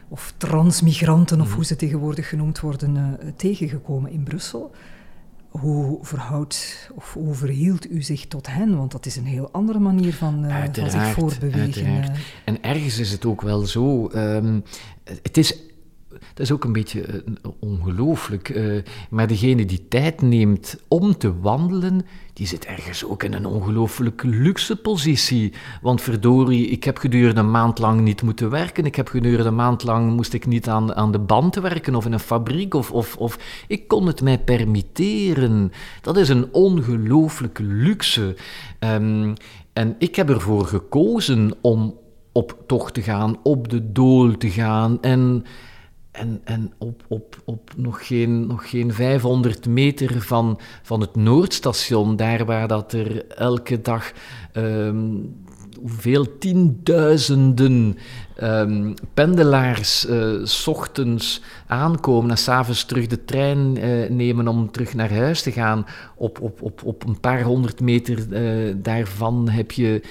S2: of transmigranten, of mhm. hoe ze tegenwoordig genoemd worden, uh, tegengekomen in Brussel. Hoe verhoudt of hoe verhield u zich tot hen? Want dat is een heel andere manier van, uh, van zich voortbewegen. Uiteraard.
S3: Eh. En ergens is het ook wel zo. Um, het is dat is ook een beetje uh, ongelooflijk. Uh, maar degene die tijd neemt om te wandelen, die zit ergens ook in een ongelooflijke luxe positie. Want verdorie, ik heb gedurende een maand lang niet moeten werken. Ik heb gedurende een maand lang moest ik niet aan, aan de band werken of in een fabriek. Of, of, of ik kon het mij permitteren. Dat is een ongelooflijke luxe. Um, en ik heb ervoor gekozen om op tocht te gaan, op de dool te gaan en en, en op, op, op nog, geen, nog geen 500 meter van, van het Noordstation, daar waar dat er elke dag um, hoeveel tienduizenden um, pendelaars uh, s ochtends aankomen en s'avonds terug de trein uh, nemen om terug naar huis te gaan. Op, op, op, op een paar honderd meter uh, daarvan heb je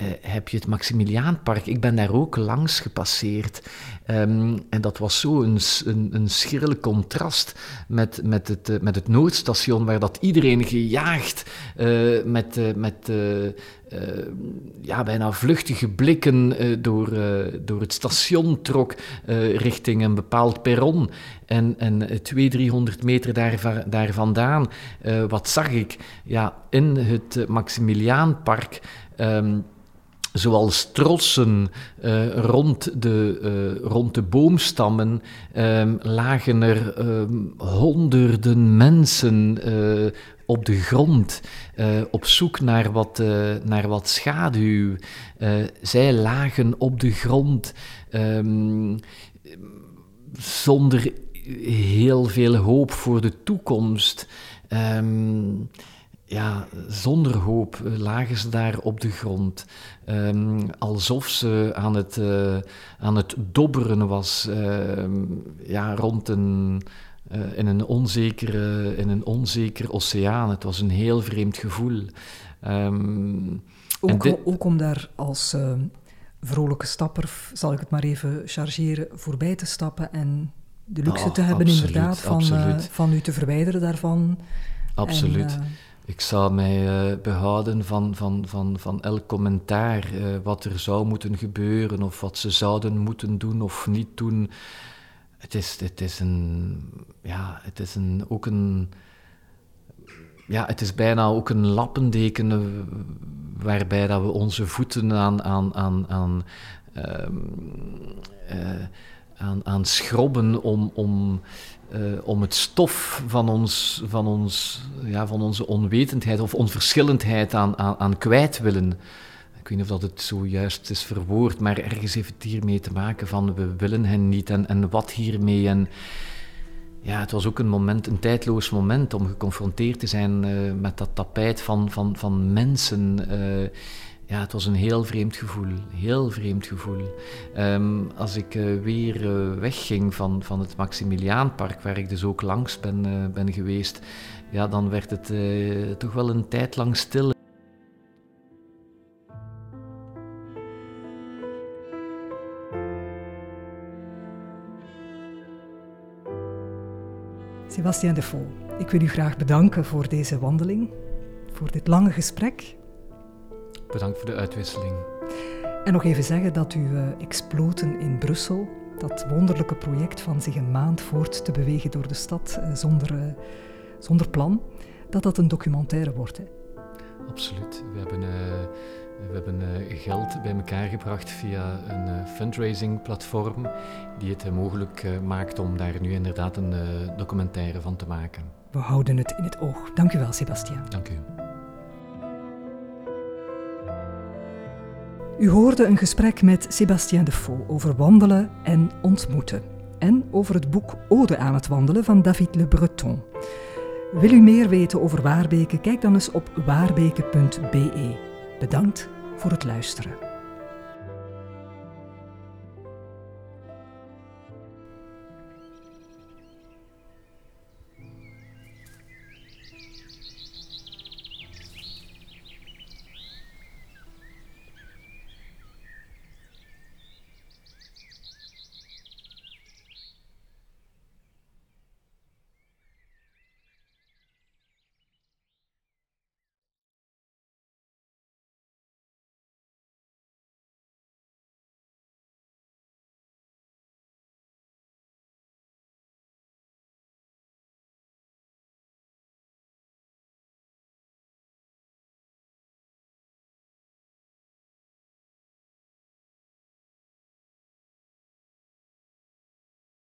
S3: uh, heb je het Maximiliaanpark. Ik ben daar ook langs gepasseerd. Um, en dat was zo een, een, een contrast met, met, het, uh, met het Noordstation, waar dat iedereen gejaagd uh, met, met ja, bijna vluchtige blikken door, door het station trok richting een bepaald perron. En, en 200, 300 meter daar, daar vandaan, wat zag ik? Ja, in het Maximiliaanpark. Um, zoals trossen uh, rond, de, uh, rond de boomstammen um, lagen er um, honderden mensen uh, op de grond op zoek naar wat, naar wat schaduw. zij lagen op de grond um, zonder heel veel hoop voor de toekomst. Um, ja, zonder hoop lagen ze daar op de grond. Um, alsof ze aan het, uh, aan het dobberen was uh, ja, rond een, uh, in, een onzekere, in een onzeker oceaan. Het was een heel vreemd gevoel. Um,
S2: ook, dit... ook, om daar als ehm, vrolijke stapper, zal ik het maar even chargeren, voorbij te stappen en de luxe oh, te hebben absoluut, inderdaad van, van u te verwijderen daarvan.
S3: Absoluut. En, ik zal mij uh, behouden van, van, van, van elk commentaar, uh, wat er zou moeten gebeuren of wat ze zouden moeten doen of niet doen. Het is, het is een, ja, het is een, ook een, ja, het is bijna ook een lappendeken uh, waarbij dat we onze voeten aan, aan, aan, aan, um, aan, aan schrobben om, om, eh, om het stof van, ons, van, ons, ja, van onze onwetendheid of onverschillendheid aan, aan, aan kwijt willen. Ik weet niet of dat het zojuist is verwoord, maar ergens heeft het hiermee te maken van we willen hen niet en, en wat hiermee. En ja, het was ook een moment, een tijdloos moment om geconfronteerd te zijn uh, met dat tapijt van, van, van mensen. Uh, ja, het was een heel vreemd gevoel. Heel vreemd gevoel. Um, als ik uh, weer uh, wegging van, van het Maximiliaanpark, waar ik dus ook langs ben, uh, ben geweest, ja, dan werd het toch wel een tijd lang stil.
S2: Sebastien Defoe, ik wil u graag bedanken voor deze wandeling, voor dit lange gesprek.
S3: Bedankt voor de uitwisseling.
S2: En nog even zeggen dat u uh, Exploten in Brussel, dat wonderlijke project van zich een maand voort te bewegen door de stad uh, zonder, uh, zonder plan, dat dat een documentaire wordt. Hè?
S3: Absoluut. We hebben, we hebben geld bij elkaar gebracht via een fundraising platform die het mogelijk maakt om daar nu inderdaad een documentaire van te maken.
S2: We houden het in het oog. Dank u wel, Sebastian.
S3: Dank u.
S2: U hoorde een gesprek met Sébastien Defoe over wandelen en ontmoeten. En over het boek Ode aan het wandelen van David Le Breton. Wil u meer weten over Waarbeke? Kijk dan eens op waarbeke.be. Bedankt voor het luisteren.